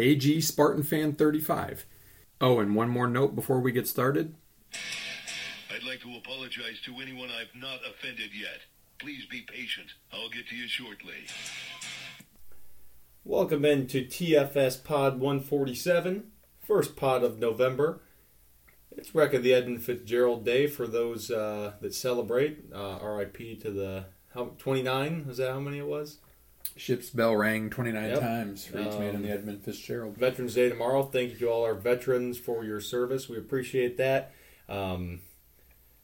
AG Spartan Fan 35. Oh, and one more note before we get started. I'd like to apologize to anyone I've not offended yet. Please be patient. I'll get to you shortly. Welcome into TFS Pod 147, first pod of November. It's Wreck of the Edmund Fitzgerald Day for those uh, that celebrate. Uh, RIP to the how 29? Is that how many it was? Ship's bell rang 29 Yep. times for each man in Um, the Edmund Fitzgerald. Veterans Day tomorrow. Thank you to all our veterans for your service. We appreciate that. Um,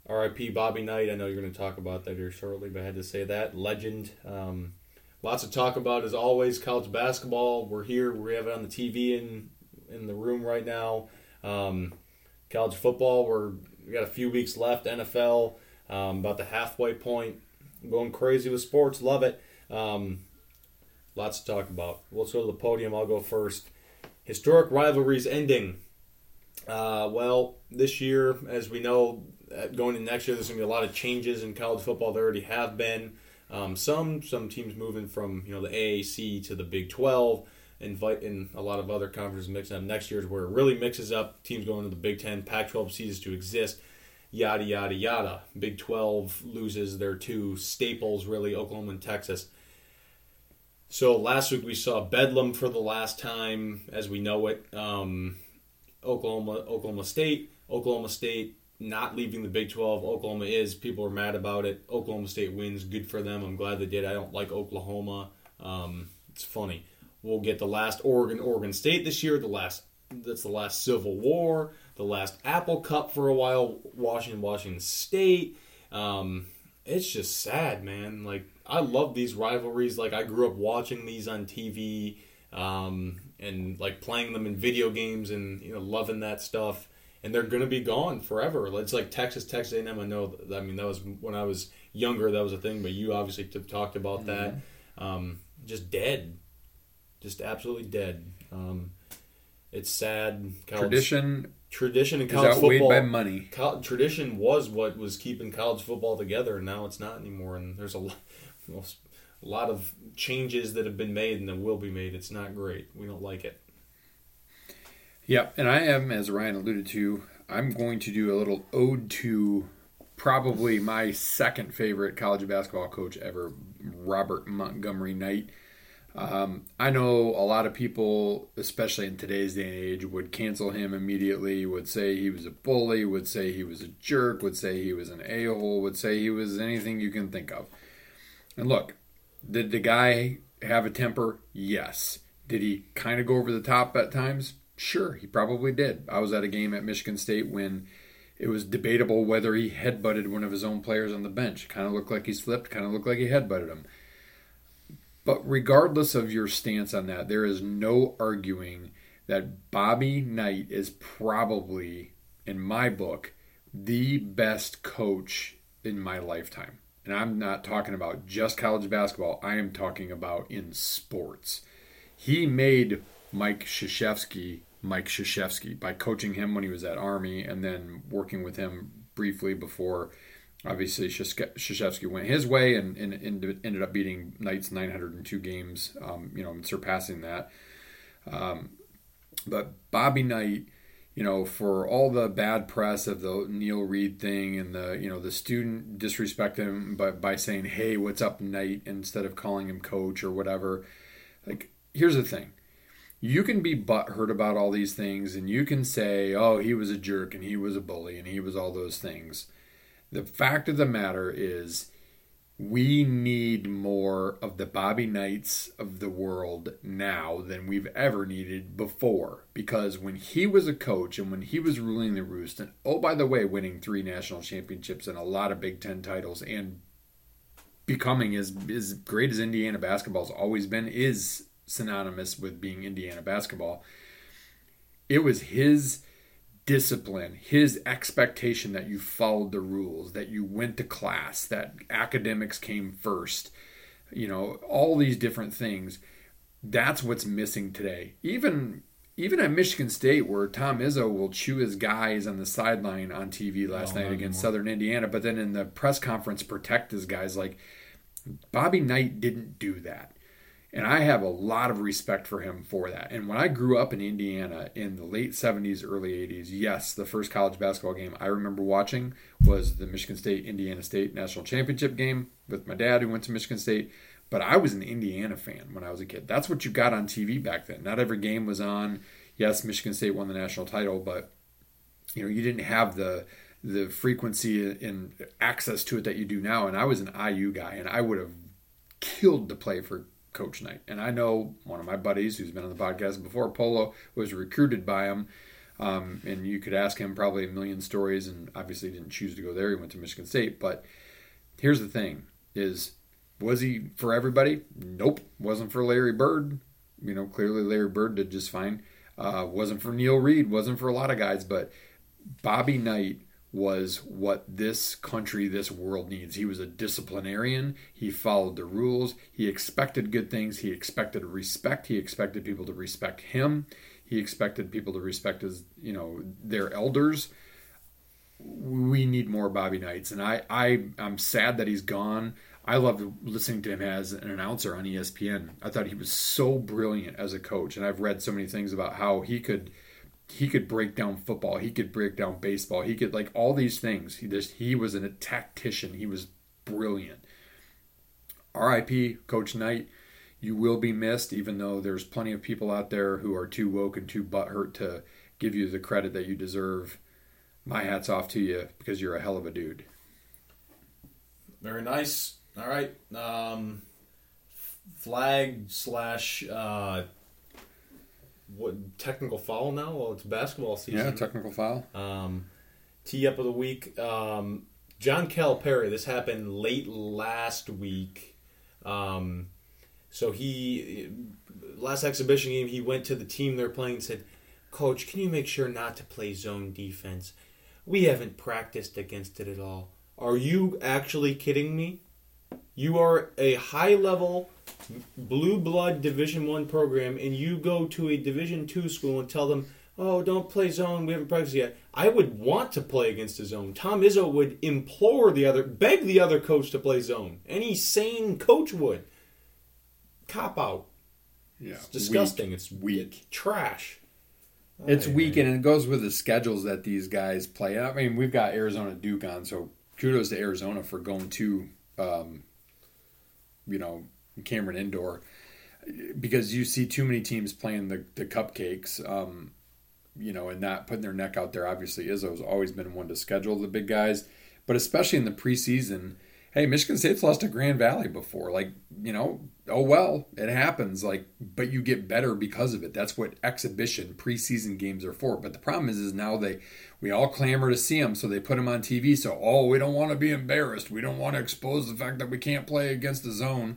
RIP Bobby Knight. I know you're going to talk about that here shortly, but I had to say that. Legend. Um, lots to talk about as always. College basketball. We're here. We have it on the TV in in the room right now. Um, college football. We're we got a few weeks left. NFL. Um, about the halfway point. Going crazy with sports. Love it. Um, lots to talk about. Let's go to the podium. I'll go first. Historic rivalries ending. Uh, well, this year, as we know, uh, going into next year, there's going to be a lot of changes in college football. There already have been. Um, some some teams moving from you know the AAC to the Big 12, invite in a lot of other conferences mixing up. Next year's where it really mixes up. Teams going to the Big 10, Pac-12 ceases to exist. Yada yada yada. Big 12 loses their two staples, really Oklahoma and Texas. So last week we saw Bedlam for the last time as we know it. Um, Oklahoma, Oklahoma State, Oklahoma State not leaving the Big 12. Oklahoma is. People are mad about it. Oklahoma State wins. Good for them. I'm glad they did. I don't like Oklahoma. Um, it's funny. We'll get the last Oregon, Oregon State this year. The last that's the last Civil War. The last Apple Cup for a while. Washington, Washington State. Um, it's just sad, man. Like I love these rivalries. Like I grew up watching these on TV, um, and like playing them in video games, and you know loving that stuff. And they're gonna be gone forever. It's like Texas, Texas A&M. I know. I mean, that was when I was younger. That was a thing. But you obviously t- talked about that. Um, just dead, just absolutely dead. Um, it's sad. College, Tradition tradition in is college football by money. tradition was what was keeping college football together, and now it's not anymore. And there's a lot, well, a lot of changes that have been made and that will be made. It's not great. We don't like it. Yep, and I am, as Ryan alluded to, I'm going to do a little ode to probably my second favorite college basketball coach ever, Robert Montgomery Knight. Um, I know a lot of people, especially in today's day and age, would cancel him immediately, would say he was a bully, would say he was a jerk, would say he was an a hole, would say he was anything you can think of. And look, did the guy have a temper? Yes. Did he kind of go over the top at times? Sure, he probably did. I was at a game at Michigan State when it was debatable whether he headbutted one of his own players on the bench. Kind of looked like he slipped, kind of looked like he headbutted him. But regardless of your stance on that, there is no arguing that Bobby Knight is probably, in my book, the best coach in my lifetime. And I'm not talking about just college basketball, I am talking about in sports. He made Mike Krzyzewski Mike Krzyzewski by coaching him when he was at Army and then working with him briefly before obviously Krzyzewski went his way and, and, and ended up beating Knights 902 games, um, you know, surpassing that. Um, but Bobby Knight, you know, for all the bad press of the Neil Reed thing and the, you know, the student disrespect him by, by saying, hey, what's up, Knight, instead of calling him coach or whatever. Like, here's the thing. You can be butthurt about all these things and you can say, oh, he was a jerk and he was a bully and he was all those things. The fact of the matter is, we need more of the Bobby Knights of the world now than we've ever needed before. Because when he was a coach and when he was ruling the roost, and oh, by the way, winning three national championships and a lot of Big Ten titles and becoming as, as great as Indiana basketball's always been, is synonymous with being Indiana basketball. It was his discipline, his expectation that you followed the rules, that you went to class, that academics came first, you know, all these different things. That's what's missing today. Even even at Michigan State, where Tom Izzo will chew his guys on the sideline on TV last Oh, night against anymore. Southern Indiana, but then in the press conference protect his guys. Like Bobby Knight didn't do that. And I have a lot of respect for him for that. And when I grew up in Indiana in the late 70s, early 80s, yes, the first college basketball game I remember watching was the Michigan State Indiana State National Championship game with my dad who went to Michigan State. But I was an Indiana fan when I was a kid. That's what you got on TV back then. Not every game was on. Yes, Michigan State won the national title, but you know, you didn't have the the frequency and access to it that you do now. And I was an IU guy, and I would have killed to play for Coach Knight. And I know one of my buddies who's been on the podcast before, Polo, was recruited by him. Um, and you could ask him probably a million stories, and obviously didn't choose to go there. He went to Michigan State. But here's the thing: is was he for everybody? Nope. Wasn't for Larry Bird. You know, clearly Larry Bird did just fine. Uh, wasn't for Neil Reed. Wasn't for a lot of guys, but Bobby Knight was what this country, this world needs. He was a disciplinarian. He followed the rules. He expected good things. He expected respect. He expected people to respect him. He expected people to respect his, you know, their elders. We need more Bobby Knights, and I, I, I'm sad that he's gone. I loved listening to him as an announcer on ESPN. I thought he was so brilliant as a coach, and I've read so many things about how he could he could break down football, he could break down baseball, he could like all these things. He just he was a tactician. He was brilliant. R.I.P. Coach Knight. You will be missed, even though there's plenty of people out there who are too woke and too butthurt to give you the credit that you deserve. My hat's off to you because you're a hell of a dude. Very nice. All right. Um, flag slash uh, what technical foul now? Well, it's basketball season. Yeah, technical foul. Um, tee up of the week. Um, John Calipari. This happened late last week. Um, so he last exhibition game he went to the team they're playing and said, "Coach, can you make sure not to play zone defense? We haven't practiced against it at all. Are you actually kidding me? You are a high level blue blood division 1 program and you go to a division 2 school and tell them, "Oh, don't play zone. We haven't practiced yet." I would want to play against a zone. Tom Izzo would implore the other beg the other coach to play zone. Any sane coach would. Cop out. Yeah, It's disgusting. It's weak. trash. It's weak, and it goes with the schedules that these guys play. I mean, we've got Arizona Duke on, so kudos to Arizona for going to, um, you know, Cameron Indoor, because you see too many teams playing the the cupcakes, um, you know, and not putting their neck out there. Obviously, Izzo's always been one to schedule the big guys, but especially in the preseason. Hey, Michigan State's lost to Grand Valley before. Like, you know, oh well, it happens. Like, but you get better because of it. That's what exhibition preseason games are for. But the problem is, is now they we all clamor to see them, so they put them on TV. So, oh, we don't want to be embarrassed. We don't want to expose the fact that we can't play against the zone.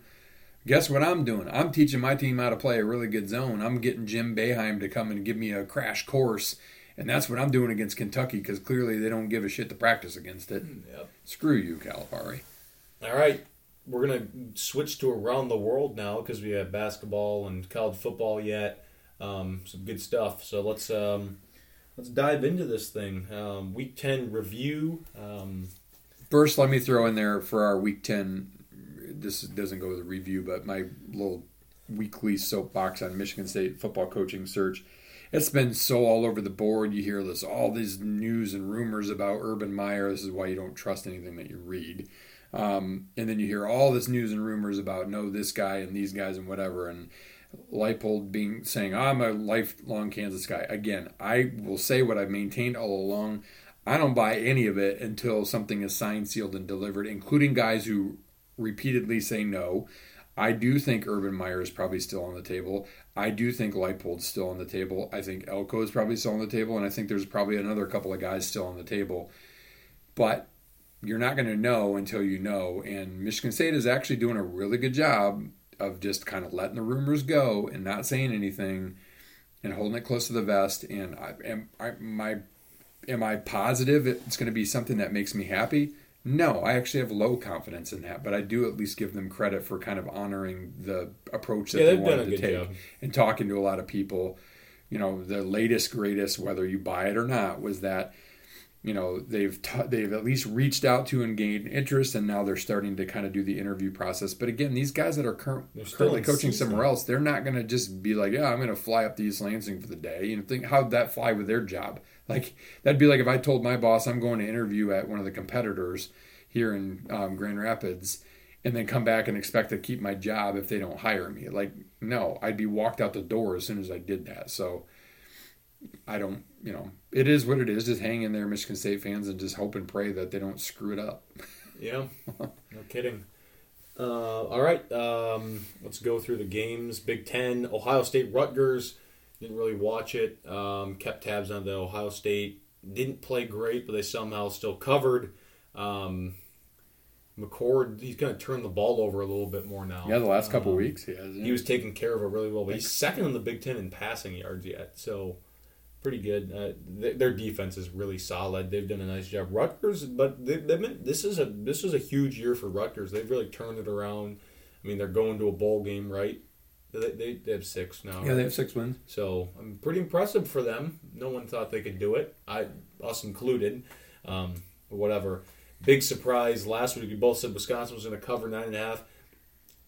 Guess what I'm doing? I'm teaching my team how to play a really good zone. I'm getting Jim Boeheim to come and give me a crash course. And that's what I'm doing against Kentucky because clearly they don't give a shit to practice against it. Yep. Screw you, Calipari. All right, we're gonna switch to around the world now because we have basketball and college football yet. Um, some good stuff. So let's um, let's dive into this thing. Um, week ten review. Um, First, let me throw in there for our week 10. This doesn't go with a review, but my little weekly soapbox on Michigan State football coaching search. It's been so all over the board. You hear this, all these news and rumors about Urban Meyer. This is why you don't trust anything that you read. Um, and then you hear all this news and rumors about no, this guy and these guys and whatever. And Leipold being saying, I'm a lifelong Kansas guy. Again, I will say what I've maintained all along. I don't buy any of it until something is signed, sealed, and delivered, including guys who repeatedly say no. I do think Urban Meyer is probably still on the table. I do think Leipold's still on the table. I think Elko is probably still on the table, and I think there's probably another couple of guys still on the table. But you're not going to know until you know. And Michigan State is actually doing a really good job of just kind of letting the rumors go and not saying anything and holding it close to the vest. And I am I my am I positive it's going to be something that makes me happy? No, I actually have low confidence in that, but I do at least give them credit for kind of honoring the approach that Yeah, they wanted to take job. and talking to a lot of people. You know, the latest greatest, whether you buy it or not, was that you know they've t- they've at least reached out to and gained interest, and now they're starting to kind of do the interview process. But again, these guys that are cur- currently coaching season. somewhere else, they're not going to just be like, "Yeah, I'm going to fly up to East Lansing for the day." And think how'd that fly with their job? Like that'd be like if I told my boss I'm going to interview at one of the competitors here in um, Grand Rapids, and then come back and expect to keep my job if they don't hire me. Like, no, I'd be walked out the door as soon as I did that. So. I don't, you know, it is what it is. Just hang in there, Michigan State fans, and just hope and pray that they don't screw it up. Yeah, no kidding. Uh, all right, um, let's go through the games. Big Ten, Ohio State, Rutgers. Didn't really watch it. Um, kept tabs on the Ohio State. Didn't play great, but they somehow still covered. Um, McCord, he's going to turn the ball over a little bit more now. Yeah, the last couple Um, weeks he has. He was taking care of it really well, but he's second in the Big Ten in passing yards yet, so pretty good. Uh, th- their defense is really solid. They've done a nice job. Rutgers, but they, they've been, this is a this is a huge year for Rutgers. They've really turned it around. I mean, they're going to a bowl game, right? They, they, they have six now. yeah, they have six wins. So I'm pretty impressive for them. No one thought they could do it. I, us included. Um, whatever. Big surprise last week. We both said Wisconsin was going to cover nine and a half.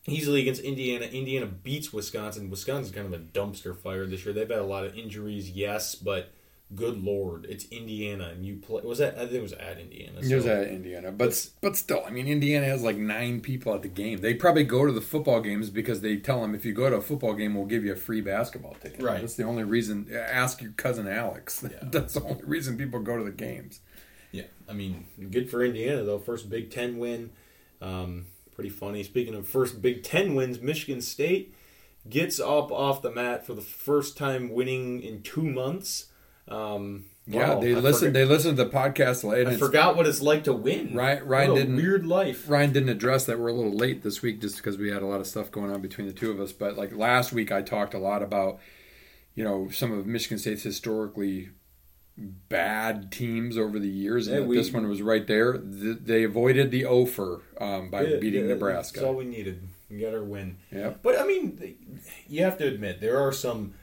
Easily against Indiana. Indiana beats Wisconsin. Wisconsin's kind of a dumpster fire this year. They've had a lot of injuries, yes, but good lord, it's Indiana, and you play. Was that? I think it was at Indiana. It was at Indiana, but but still, I mean, Indiana has like nine people at the game. They probably go to the football games because they tell them if you go to a football game, we'll give you a free basketball ticket. Right. That's the only reason. Ask your cousin Alex. Yeah. That's the only reason people go to the games. Yeah, I mean, good for Indiana though. First Big Ten win. Um, pretty funny. Speaking of first Big Ten wins, Michigan State gets up off the mat for the first time, winning in two months. Um, Yeah, wow, they I listened. Forgot, They listened to the podcast late. I forgot what it's like to win. Ryan- Ryan didn't- Weird life. Ryan didn't address that we're a little late this week just because we had a lot of stuff going on between the two of us. But like last week, I talked a lot about you know some of Michigan State's historically bad teams over the years, and Yeah, we- this one was right there. Th- They avoided the offer um, by Yeah, beating yeah, That's all we needed. We got our win. Yep. But I mean, you have to admit there are some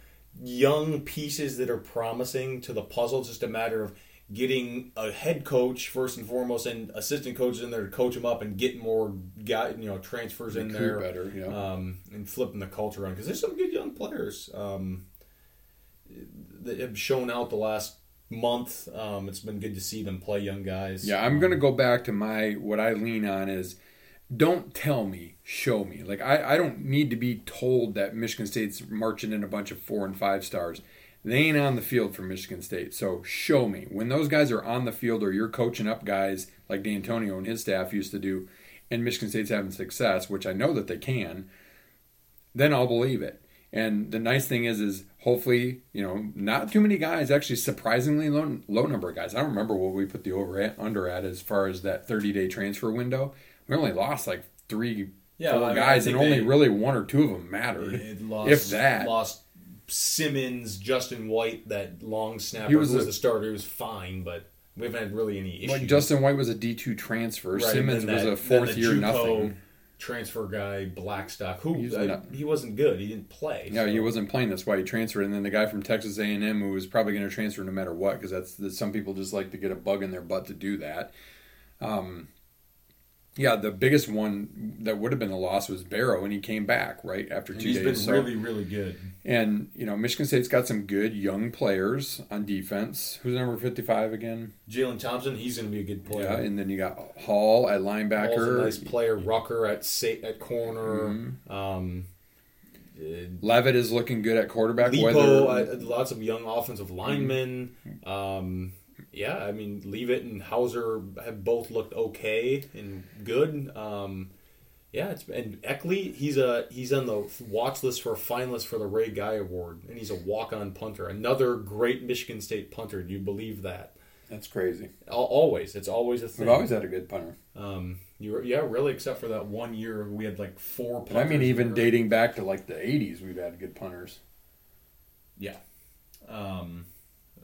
young pieces that are promising to the puzzle. It's just a matter of getting a head coach first and foremost, and assistant coaches in there to coach them up and get more guy, you know, transfers in there, better, yeah. um, and flipping the culture around because there's some good young players um, that have shown out the last month. Um, it's been good to see them play young guys. Yeah, I'm gonna go back to my what I lean on is don't tell me, show me. Like I, I don't need to be told that Michigan State's marching in a bunch of four and five stars. They ain't on the field for Michigan State. So show me. When those guys are on the field or you're coaching up guys like D'Antonio and his staff used to do, and Michigan State's having success, which I know that they can, then I'll believe it. And the nice thing is, is hopefully, you know, not too many guys. Actually, surprisingly low, low number of guys. I don't remember what we put the over at, under at as far as that 30 day transfer window. We only lost like three, Yeah, four I mean, guys, and only they- really one or two of them mattered, lost, if that. lost Simmons, Justin White, that long snapper He was was a- the starter. He was fine, but we haven't had really any issues. Like Justin White was a D two transfer. Right, Simmons and was that- a fourth year nothing. Transfer guy Blackstock, who He's uh, he wasn't good. He didn't play. Yeah, he wasn't playing. That's why he transferred. And then the guy from Texas A and M, who was probably going to transfer no matter what, because that's, that's some people just like to get a bug in their butt to do that. Um, yeah, the biggest one that would have been a loss was Barrow, and he came back right after And two he's days. been so- really, really good. and you know, Michigan State's got some good young players on defense. Who's number fifty-five again? Jalen Thompson, he's going to be a good player. Yeah, and then you got Hall at linebacker. Hall's a nice player. Rucker at sa- at corner. Mm-hmm. Um, Leavitt is looking good at quarterback. Lipo, whether uh, lots of young offensive linemen. Um, yeah, I mean, Leavitt and Houser have both looked okay and good. Um, yeah, it's and Eckley, he's a he's on the watch list for a finalist for the Ray Guy Award, and he's a walk-on punter. Another great Michigan State punter. Do you believe that? That's crazy. Al- Always, it's always a thing. We've always had a good punter. Um, you were, yeah, really, except for that one year we had like four. I mean, even were- dating back to like the '80s, we've had good punters. Yeah, um,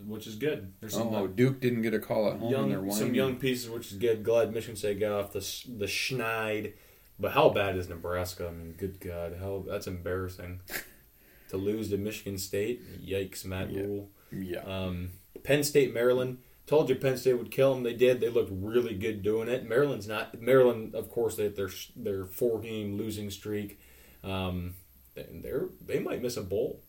which is good. There's some Oh, Duke didn't get a call at home. young, some young pieces, which is good. Glad Michigan State got off the the schneid. But how bad is Nebraska? I mean, good God, how that's embarrassing to lose to Michigan State. Yikes, Matt Yeah. Rhule. Yeah, Um, Penn State, Maryland. Told you Penn State would kill them. They did. They looked really good doing it. Maryland's not. Maryland, of course, they their their four game losing streak. Um, they're they might miss a bowl.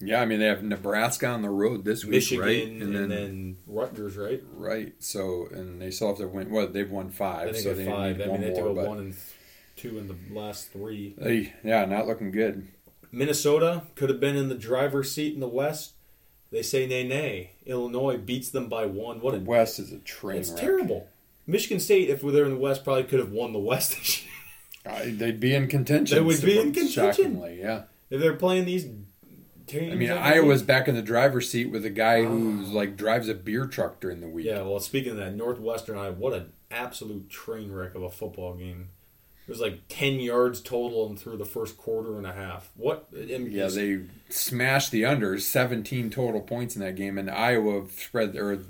Yeah. I mean, they have Nebraska on the road this week, Michigan right? and, then, Rutgers, right? right. So, and they still have to win. Well, they've won five, so they five. need I mean, one to more. but one and two in the last three. they, yeah, not looking good. Minnesota could have been in the driver's seat in the West. They say nay nay. Illinois beats them by one. What The a West is a train it's wreck. terrible. Michigan State, if they're in the West, probably could have won the West this year. I, they'd be in contention. They would be in contention. Shockingly, yeah. If they're playing these. I mean, Iowa's week. back in the driver's seat with a guy who's like drives a beer truck during the week. Yeah, well, speaking of that, Northwestern Iowa, what an absolute train wreck of a football game. It was like 10 yards total and through the first quarter and a half. What? I Yeah, they smashed the unders, 17 total points in that game, and Iowa spread or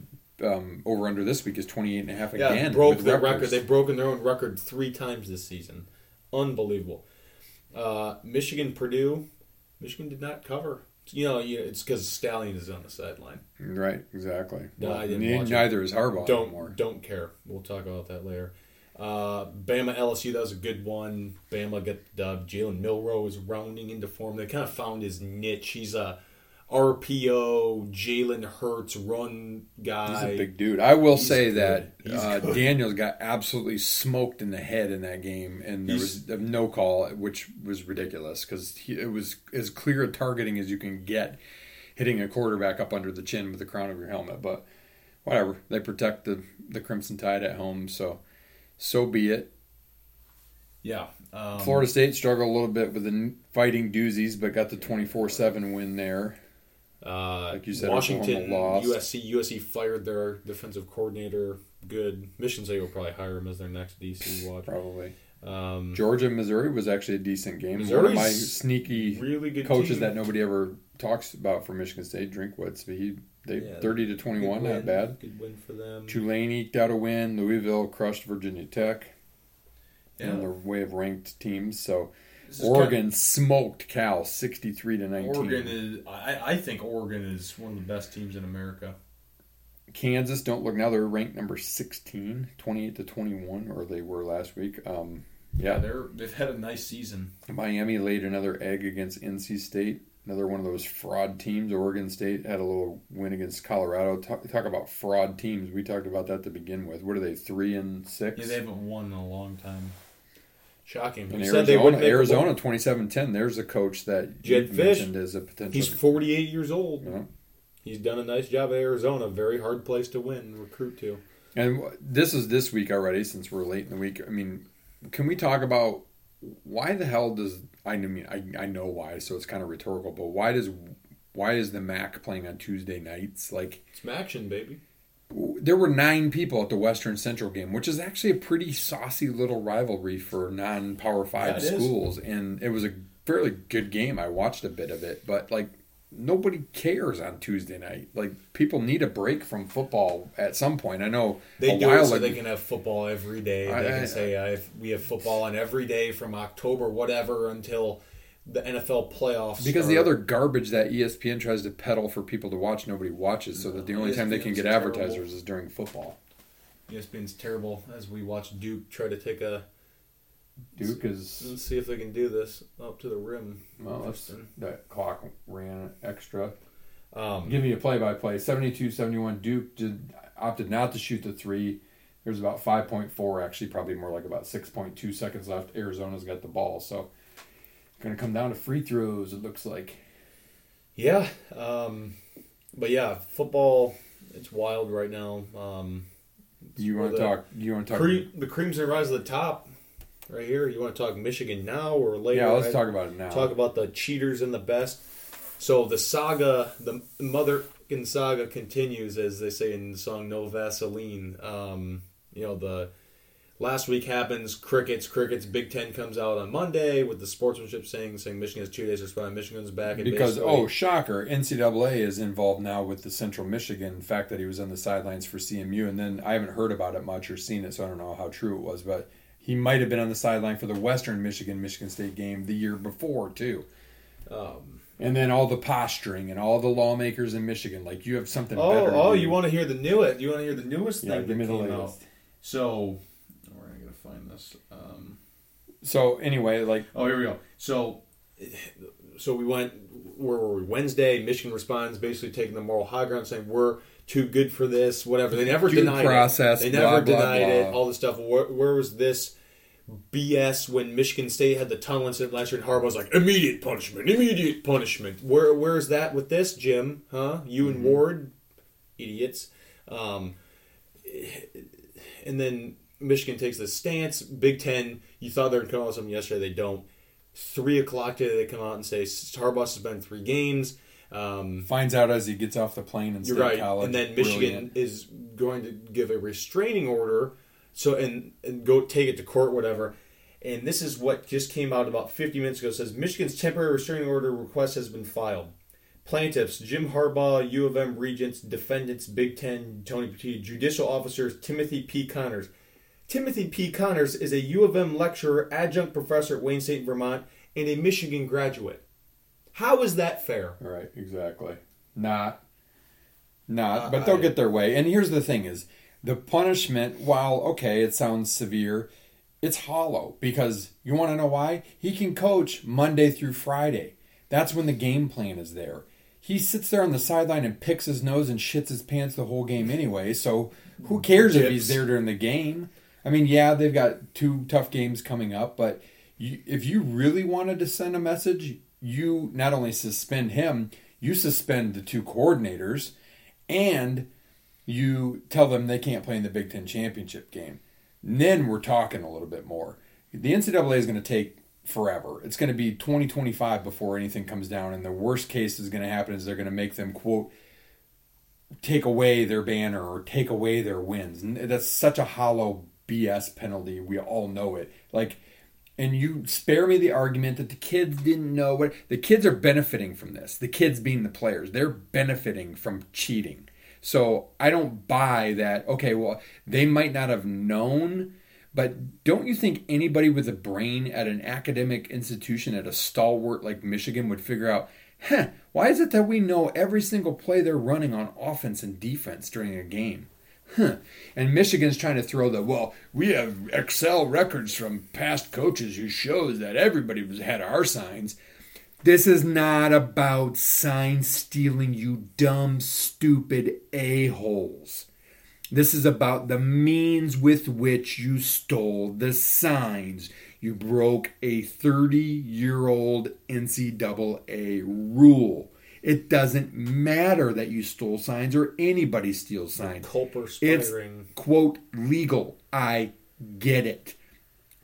um, over under this week is 28 and a half yeah, again. broke with the record. They've broken their own record three times this season. Unbelievable. Uh, Michigan, Purdue. Michigan did not cover. You know, you it's because Stalions is on the sideline. Right, exactly. No, Well, I didn't watch neither is Harbaugh don't anymore. don't care. We'll talk about that later. Uh, Bama LSU that was a good one. Bama got the dub. Jalen Milroe is rounding into form. They kind of found his niche. He's a RPO Jalen Hurts run guy. He's a big dude. I will He's say good. that uh. Daniels got absolutely smoked in the head in that game, and there He's- was no call, which was ridiculous because it was as clear a targeting as you can get, hitting a quarterback up under the chin with the crown of your helmet. But whatever, they protect the the Crimson Tide at home, so so be it. yeah. Um, Florida State struggled a little bit with the fighting doozies, but got the twenty four seven win there. Uh, Like you said, Washington, USC, USC fired their defensive coordinator. Good. Michigan State will probably hire him as their next DC watch. Probably Um, Georgia Missouri was actually a decent game. One of my sneaky really good coaches team. that nobody ever talks about for Michigan State, Drinkwitz. But he they Yeah, thirty to twenty one, not bad. Good win for them. Tulane eked out a win. Louisville crushed Virginia Tech Yeah. in their way of ranked teams. So This is Oregon smoked Cal sixty three to nineteen. Oregon is. I, I think Oregon is one of the best teams in America. Kansas don't look now they're ranked number 16, 28 to twenty one, or they were last week. Um, Yeah, yeah, they're they've had a nice season. Miami laid another egg against NC State. Another one of those fraud teams. Oregon State had a little win against Colorado. Talk, talk about fraud teams. We talked about that to begin with. What are they? Three and six. Yeah, they haven't won in a long time. Shocking. Arizona, said they wouldn't Arizona, bowl. 27-10. There's a coach that Jedd you Fisch. mentioned as a potential. He's 48 years old. Yeah. He's done a nice job at Arizona. Very hard place to win, and recruit to. And this is this week already, since we're late in the week. I mean, can we talk about why the hell does I mean I, I know why, so it's kind of rhetorical, but why does why is the MAC playing on Tuesday nights? Like It's action, baby. There were nine people at the Western Central game, which is actually a pretty saucy little rivalry for non-power five it is. schools, and it was a fairly good game. I watched a bit of it, but like nobody cares on Tuesday night. Like people need a break from football at some point. I know They do it so ago- they can have football every day. I- they I- can say I we have football on every day from October whatever until the NFL playoffs. Because the other garbage that ESPN tries to peddle for people to watch, nobody watches. So that the only time they can get terrible. advertisers is during football. ESPN's terrible as we watch Duke try to take a. Duke is Let's see if they can do this up to the rim. well. That clock ran extra. Um, Give me a play-by-play. 72-71. Duke did, opted not to shoot the three. There's about 5.4, actually, probably more like about 6.2 seconds left. Arizona's got the ball, so going to come down to free throws. It looks like. Yeah, um, but yeah, football. It's wild right now. Um, You want to talk? You want to talk? Cre- the cream's gonna rise to the top, right here. You want to talk Michigan now or later? yeah, let's right? talk about it now. talk about the cheaters and the best. So the saga, the mother saga continues, as they say in the song "No Vaseline." Um, you know the last week happens. Crickets, crickets. Big Ten comes out on Monday with the sportsmanship saying saying Michigan has two days to respond. Michigan's back and Because oh shocker, NCAA is involved now with the Central Michigan fact that he was on the sidelines for CMU, and then I haven't heard about it much or seen it, so I don't know how true it was, but he might have been on the sideline for the Western Michigan Michigan State game the year before too. Um, And then all the posturing and all the lawmakers in Michigan, like you have something oh, better. oh, you want to hear the newest? You want to hear the newest Yeah, thing that the came out? latest. So, where am I gonna find this? Um, So anyway, like Oh, here we go. So, so we went. Where were we? Wednesday. Michigan responds, basically taking the moral high ground, saying we're too good for this. Whatever. They never Due denied process, it. They blah, never blah, denied it. blah. All this stuff. Where, where was this BS when Michigan State had the tunnel incident last year? And Harbaugh's like immediate punishment, immediate punishment. Where where is that with this, Jim? Huh? You Mm-hmm. and Warde, idiots. Um, and then Michigan takes the stance. Big Ten, you thought they were coming out with something yesterday, they don't. Three o'clock today, they come out and say Harbaugh's has been three games. Um, finds out as he gets off the plane you're State right, College. and then Michigan Brilliant. is going to give a restraining order, so and and go take it to court, whatever. And this is what just came out about 50 minutes ago. It says Michigan's temporary restraining order request has been filed. Plaintiffs Jim Harbaugh, U of M regents, defendants Big Ten, Tony Petitti, judicial officers Timothy P. Connors. Timothy P. Connors is a U of M lecturer, adjunct professor at Wayne State, Vermont, and a Michigan graduate. How is that fair? Right, exactly. Not, not, Uh, but they'll I- get their way. And here's the thing: is the punishment, while okay, it sounds severe, it's hollow because you want to know why? He can coach Monday through Friday. That's when the game plan is there. He sits there on the sideline and picks his nose and shits his pants the whole game anyway. So who cares if he's there during the game? I mean, yeah, they've got two tough games coming up, but you, if you really wanted to send a message, you not only suspend him, you suspend the two coordinators, and you tell them they can't play in the Big Ten championship game. And then we're talking a little bit more. The NCAA is going to take forever. It's going to be 2025 before anything comes down, and the worst case is going to happen is they're going to make them quote take away their banner or take away their wins. And that's such a hollow BS penalty. We all know it. Like, and you spare me the argument that the kids didn't know what the kids are benefiting from this. The kids being the players, they're benefiting from cheating. So I don't buy that. Okay, well, they might not have known, but don't you think anybody with a brain at an academic institution at a stalwart like Michigan would figure out, huh, why is it that we know every single play they're running on offense and defense during a game? Huh. And Michigan's trying to throw the well. We have Excel records from past coaches who shows that everybody was had our signs. This is not about sign stealing, you dumb, stupid a holes. This is about the means with which you stole the signs. You broke a 30 year old NCAA rule. It doesn't matter that you stole signs or anybody steals signs. Culper It's quote legal. I get it.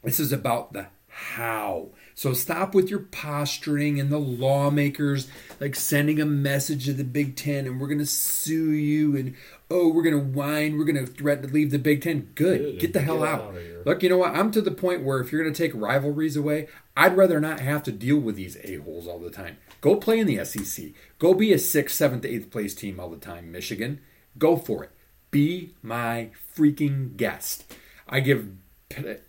This is about the how. So stop with your posturing and the lawmakers like sending a message to the Big Ten and we're gonna sue you and oh we're gonna whine, we're gonna threaten to leave the Big Ten. Good. Good. Get the hell Get out. out. Look, you know what? I'm to the point where if you're gonna take rivalries away, I'd rather not have to deal with these a-holes all the time. Go play in the SEC. Go be a sixth, seventh, eighth place team all the time, Michigan. Go for it. Be my freaking guest. I give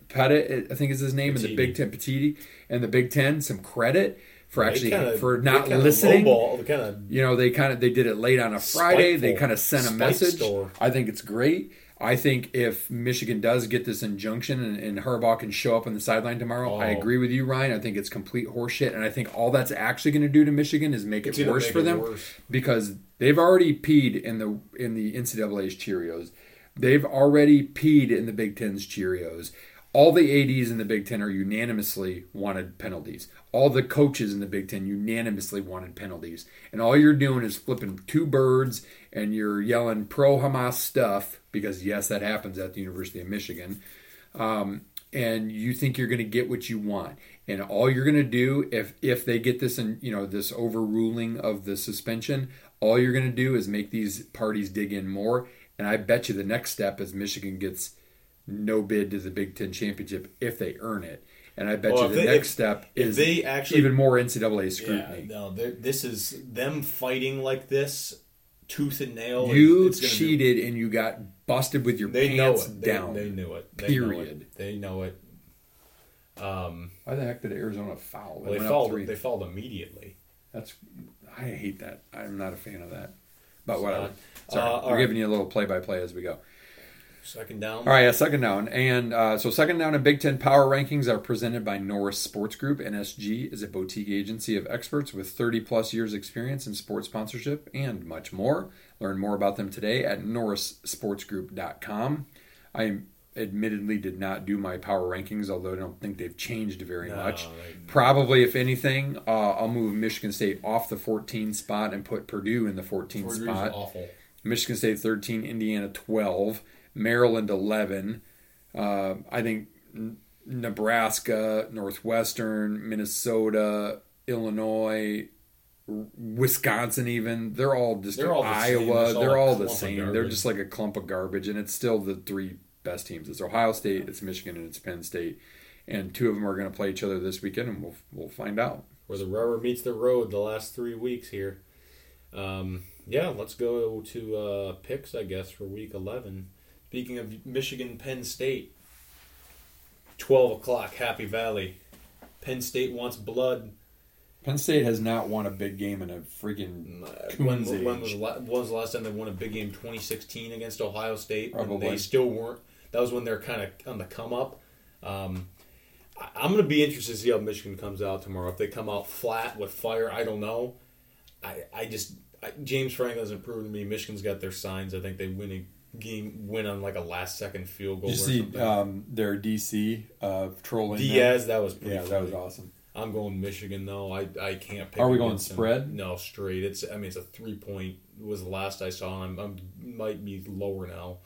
Pettit, I think is his name, in the Big Ten, Petitti, and the Big Ten some credit for actually kinda- for not listening. lowball- kinda- You know, they kind of they did it late on a Friday. They kind of sent a message. store. I think it's great. I think if Michigan does get this injunction and, and Harbaugh can show up on the sideline tomorrow, I Oh. agree with you, Ryan. I think it's complete horseshit, and I think all that's actually going to do to Michigan is make It's it worse make for it them worse. because they've already peed in the in the NCAA's Cheerios. They've already peed in the Big Ten's Cheerios. All the ADs in the Big Ten are unanimously wanted penalties. All the coaches in the Big Ten unanimously wanted penalties. And all you're doing is flipping two birds and you're yelling pro Hamas stuff because, yes, that happens at the University of Michigan. Um, and you think you're going to get what you want. And all you're going to do if if they get this and you know this overruling of the suspension, all you're going to do is make these parties dig in more. And I bet you the next step is Michigan gets no bid to the Big Ten championship if they earn it. And I bet Well, you the they- next if- step is they actually- even more NCAA Yeah, scrutiny. no, this is them fighting like this, tooth and nail. you It's gonna be- cheated and you got busted with your They know pants it. Down. they knew it. They Period. Know it. They know it. Um, Why the heck did Arizona foul? well, they fouled. They fouled immediately. That's I hate that. I'm not a fan of that. But So, whatever. uh, Sorry, all we're right. giving you a little play-by-play as we go. Second down. All right, yeah, second down, and uh, so second down and Big Ten power rankings are presented by Norris Sports Group. NSG is a boutique agency of experts with 30 plus years experience in sports sponsorship and much more. Learn more about them today at norrissportsgroup.com. I admittedly did not do my power rankings, although I don't think they've changed very No, much. Probably, if anything, uh, I'll move Michigan State off the 14 spot and put Purdue in the 14 Purdue's spot. awful. Michigan State 13, Indiana 12, Maryland 11. Uh, I think N- Nebraska, Northwestern, Minnesota, Illinois, Wisconsin, even they're all just They're all the. Iowa. All they're all the same. They're just like a clump of garbage, and it's still the three best teams. It's Ohio State, it's Michigan, and it's Penn State. And two of them are going to play each other this weekend, and we'll we'll find out. Where the rubber meets the road the last three weeks here. Um, yeah, let's go to uh, picks, I guess, for week 11. Speaking of Michigan Penn State, 12 o'clock, Happy Valley. Penn State wants blood. Penn State has not won a big game in a freaking Uh, When, when was when was the last time they won a big game? 2016 against Ohio State. Probably. they still weren't. That was when they're kind of on the come up. Um, I- I'm going to be interested to see how Michigan comes out tomorrow. If they come out flat with fire, I don't know. I, I just I, James Franklin hasn't proven to me. Michigan's got their signs. I think they win a game, win on like a last second field goal. Did you or see something. um, their DC uh, trolling? them? Diaz, that was pretty Yeah, that was awesome. I'm going Michigan though. I I can't pick. Are we going them. spread? No, straight. It's I mean it's a three point was the last I saw. I'm, I'm might be lower now.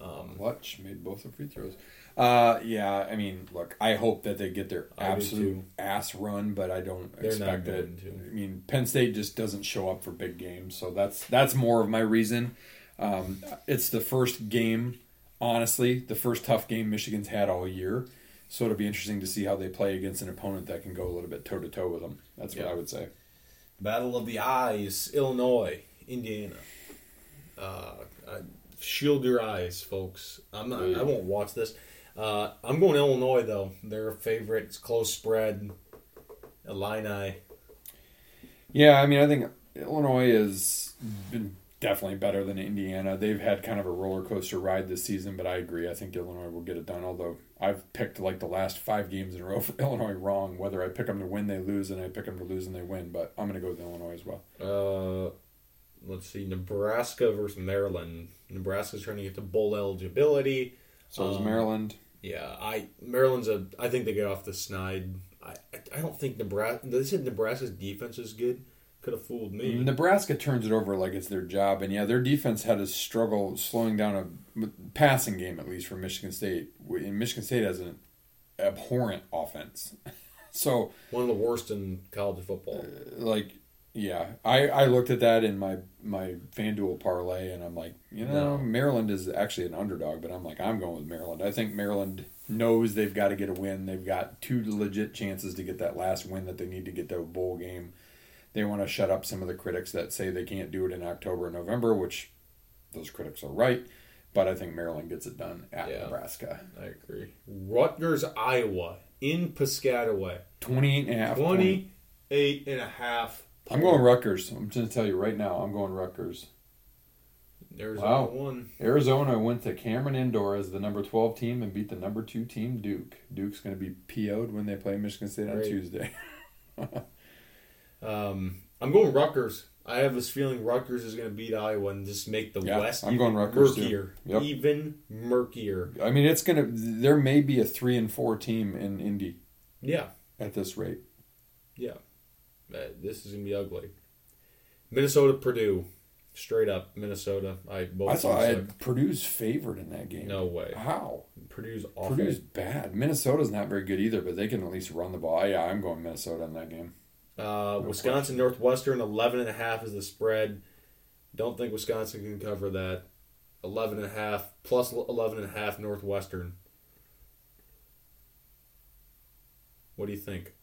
Um, Clutch made both the free throws. Uh, yeah, I mean, look, I hope that they get their absolute ass run, but I don't They're expect it. I mean, Penn State just doesn't show up for big games, so that's that's more of my reason. Um, it's the first game, honestly, the first tough game Michigan's had all year. So it'll be interesting to see how they play against an opponent that can go a little bit toe to toe with them. That's what Yeah. I would say. Battle of the Eyes, Illinois, Indiana. Uh, uh, shield your eyes, folks. I'm not. I won't watch this. Uh, I'm going Illinois though. They're favorite. It's close spread. Illini. Yeah, I mean, I think Illinois has been definitely better than Indiana. They've had kind of a roller coaster ride this season, but I agree. I think Illinois will get it done. Although I've picked like the last five games in a row for Illinois wrong. Whether I pick them to win, they lose, and I pick them to lose and they win. But I'm going to go with Illinois as well. Uh, let's see, Nebraska versus Maryland. Nebraska's trying to get to bowl eligibility. So is Um, Maryland. Yeah, I Maryland's a. I think they get off the schneid. I I- don't think Nebraska. They said Nebraska's defense is good. Could have fooled me. Nebraska turns it over like it's their job, and yeah, their defense had a struggle slowing down a passing game at least for Michigan State. And Michigan State has an abhorrent offense, so One of the worst in college football. like yeah i i looked at that in my my fanduel parlay and i'm like you know No. maryland is actually an underdog but i'm like i'm going with maryland i think maryland knows they've got to get a win they've got two legit chances to get that last win that they need to get to a bowl game they want to shut up some of the critics that say they can't do it in october and november which those critics are right but i think maryland gets it done at Yeah. nebraska I agree. Rutgers, Iowa, in Piscataway, 28 and a half point. 28 and a half. I'm going rutgers i'm going to tell you right now i'm going rutgers There's Wow. one. Arizona went to Cameron Indoor as the number 12 team and beat the number 2 team, Duke. Duke's going to be PO'd when they play Michigan State on Tuesday. Um, I'm going Rutgers. I have this feeling Rutgers is going to beat Iowa and just make the Yeah, West I'm going Rutgers, murkier. Yep. Even murkier. I mean, it's going to, there may be a 3 and 4 team in Indy Yeah. at this rate. Yeah. Uh, this is going to be ugly. Minnesota, Purdue. Straight up, Minnesota. I both I thought I had Purdue's favored in that game. No way. How? Purdue's awful. Purdue's bad. Minnesota's not very good either, but they can at least run the ball. Yeah, I'm going Minnesota in that game. Uh, Wisconsin Northwestern 11 and a half is the spread. Don't think Wisconsin can cover that. 11 and a half plus 11 and a half Northwestern. What do you think?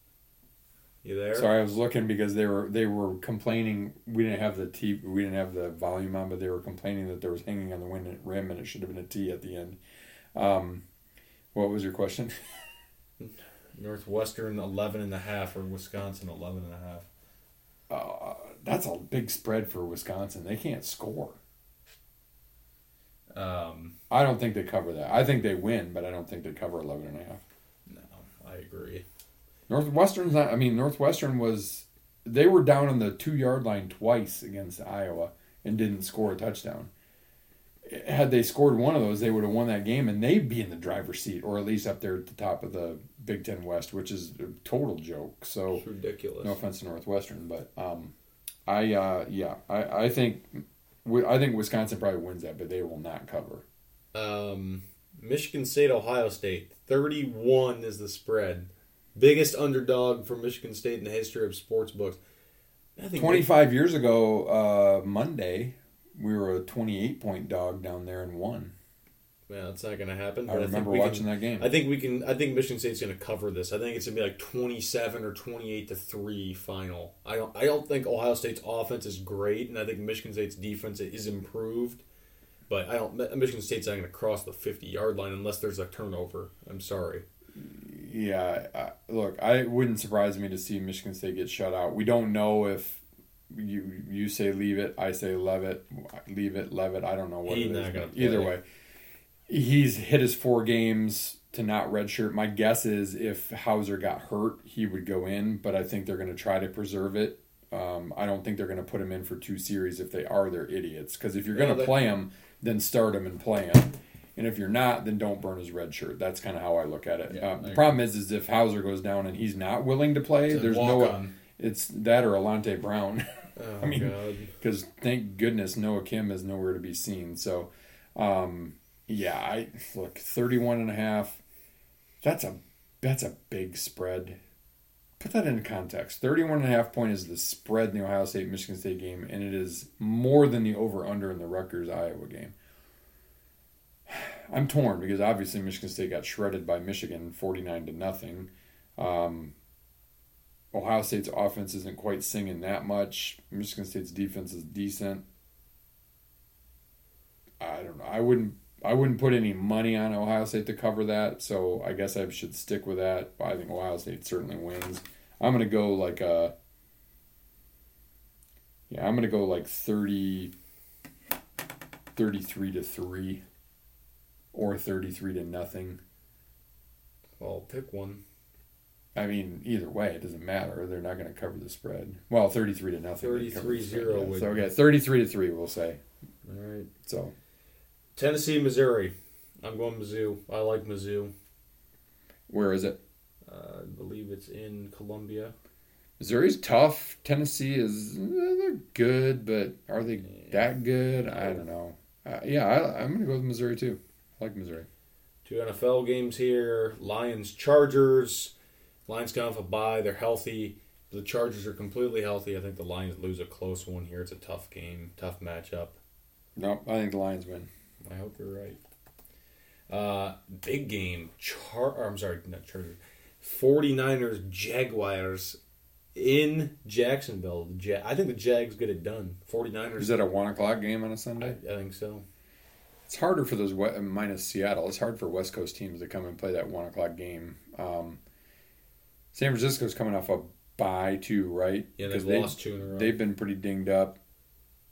You there? Sorry, I was looking because they were they were complaining. We didn't have the T. We didn't have the volume on, but they were complaining that there was hanging on the wind rim, and it should have been a T at the end. Um, what was your question? Northwestern 11 and a half or Wisconsin 11 and a half. Uh, that's a big spread for Wisconsin. They can't score. Um, I don't think they cover that. I think they win, but I don't think they cover 11 and a half. no, I agree. Northwestern's not. I mean, Northwestern was. They were down on the two yard line twice against Iowa and didn't score a touchdown. Had they scored one of those, they would have won that game and they'd be in the driver's seat or at least up there at the top of the Big Ten West, which is a total joke. So, It's ridiculous. no offense to Northwestern, but um, I uh, yeah, I I think I think Wisconsin probably wins that, but they will not cover. Um, Michigan State, Ohio State. 31 is the spread. Biggest underdog for Michigan State in the history of sports books. 25 years ago, uh, Monday, we were a 28 point dog down there and won. Yeah, it's not going to happen. I remember think watching can, that game. I think we can. I think Michigan State's going to cover this. I think it's going to be like twenty-seven or twenty-eight to three final. I don't. I don't think Ohio State's offense is great, and I think Michigan State's defense is improved. But I don't. Michigan State's not going to cross the fifty-yard line unless there's a turnover. I'm sorry. Yeah, uh, look, I it wouldn't surprise me to see Michigan State get shut out. We don't know if you you say leave it, I say Levitt, leave it, Levitt. I don't know what He's it is. but Either way, he's hit his four games to not redshirt. My guess is if Houser got hurt, he would go in, but I think they're going to try to preserve it. Um, I don't think they're going to put him in for two series if they are. They're idiots. Because if you're going No, to they- play him, then start him and play him. And if you're not, then don't burn his red shirt. That's kind of how I look at it. Yeah, um, the problem is, is if Houser goes down and he's not willing to play, a there's no. walk-on. It's that or Alante Brown. Oh I mean, because thank goodness Noah Kim is nowhere to be seen. So, um, yeah, I look 31 and a half. That's a that's a big spread. Put that into context. 31 and a half point is the spread in the Ohio State Michigan State game, and it is more than the over under in the Rutgers Iowa game. I'm torn because obviously Michigan State got shredded by Michigan 49 to nothing. Um, Ohio State's offense isn't quite singing that much. Michigan State's defense is decent. I don't know. I wouldn't. I wouldn't put any money on Ohio State to cover that. So I guess I should stick with that. I think Ohio State certainly wins. I'm gonna go like a. Yeah, I'm gonna go like 30. 33 to three. Or thirty-three to nothing. Well, pick one. I mean, either way, it doesn't matter. They're not going to cover the spread. Well, thirty-three to nothing. they cover the 33-0 yeah. would- So okay, thirty-three to three, we'll say. All right. So Tennessee, Missouri. I'm going Mizzou. I like Mizzou. where is it? Uh, I believe it's in Columbia. Missouri's tough. Tennessee is eh, they're good, but are they that good? I don't know. Uh, yeah, I, I'm going to go with Missouri too. I like Missouri. Two NFL games here. Lions, Chargers. Lions come off a bye. They're healthy. The Chargers are completely healthy. I think the Lions lose a close one here. It's a tough game, tough matchup. No, I think the Lions win. I hope you're right. Uh, big game. Char- I'm sorry, not Chargers. 49ers, Jaguars in Jacksonville. Ja- I think the Jags get it done. 49ers. Is that a one o'clock game on a Sunday? I think so. It's harder for those minus Seattle. It's hard for West Coast teams to come and play that one o'clock game. Um, San Francisco's coming off a bye too, right? Yeah, they've they- lost two in a row. They've been pretty dinged up.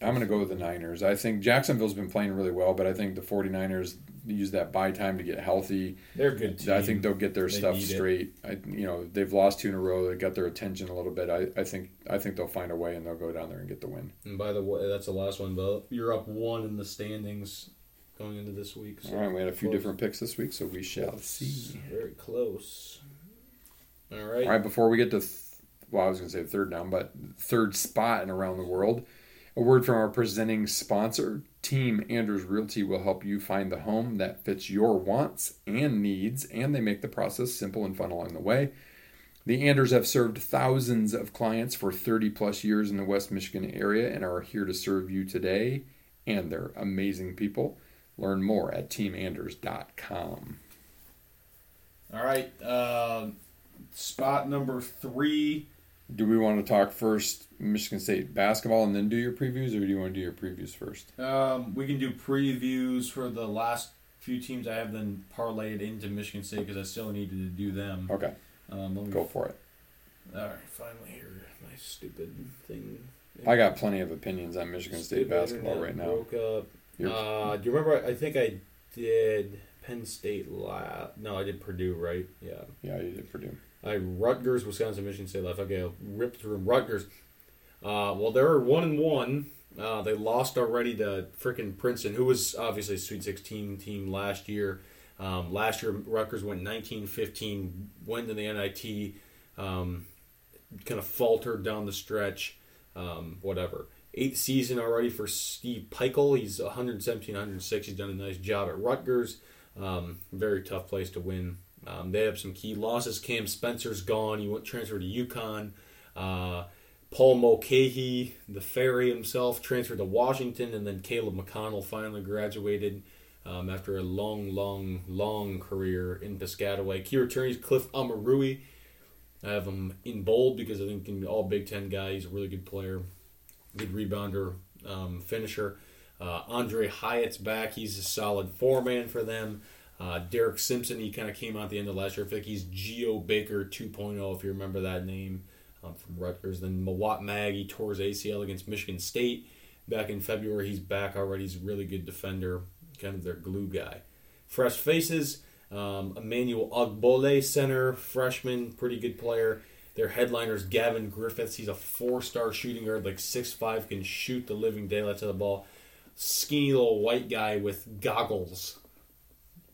I'm going to go with the Niners. I think Jacksonville's been playing really well, but I think the 49ers use that bye time to get healthy. They're good team. I think they'll get their They stuff straight. I, you know, they've lost two in a row. They got their attention a little bit. I, I think I think they'll find a way and they'll go down there and get the win. And by the way, that's the last one, but you're up one in the standings going into this week. So All right, we had a few close. different picks this week, so we shall see. Very close. All right. All right, before we get to, th- well, I was going to say third down, but third spot in around the world, a word from our presenting sponsor, Team Anders Realty will help you find the home that fits your wants and needs, and they make the process simple and fun along the way. The Anders have served thousands of clients for 30 plus years in the West Michigan area and are here to serve you today. And they're amazing people. Learn more at teamanders.com. All right. Uh, spot number three. Do we want to talk first Michigan State basketball and then do your previews, or do you want to do your previews first? Um, we can do previews for the last few teams I have then parlay it into Michigan State because I still needed to do them. Okay, Um, let me, go for it. All right, finally here, my stupid thing. I got plenty of opinions on Michigan State Stupid basketball right now. Broke up. Uh, do you remember? I think I did Penn State last. No, I did Purdue, right? Yeah. Yeah, you did Purdue. I Rutgers, Wisconsin, Michigan State left. Okay, I'll rip through Rutgers. Uh, well, they're one and one. Uh, they lost already to freaking Princeton, who was obviously a Sweet 16 team last year. Um, last year, Rutgers went 19-15, went to the NIT, um, kind of faltered down the stretch. Um, whatever. Eighth season already for Steve Pikiell. He's 117, 106. He's done a nice job at Rutgers. Um, very tough place to win. Um, they have some key losses. Cam Spencer's gone. He went transferred to UConn. Uh, Paul Mulcahy, the fairy himself, transferred to Washington, and then Caleb McConnell finally graduated um, after a long, long, long career in Piscataway. Key returnees Cliff Omoruyi. I have him in bold because I think in all Big Ten guy, he's a really good player, good rebounder, um, finisher. Uh, Aundre Hyatt's back. He's a solid four man for them. Uh, Derek Simpson, he kind of came out the end of last year. I like he's Geo Baker 2.0, if you remember that name um, from Rutgers. Then Mawot Mag, he tore his ACL against Michigan State back in February. He's back already. He's a really good defender, kind of their glue guy. Fresh faces, um, Emmanuel Ogbole, center, freshman, pretty good player. Their headliners, Gavin Griffiths. He's a four-star shooting guard, like 6'5", can shoot the living daylights out of the ball. Skinny little white guy with goggles.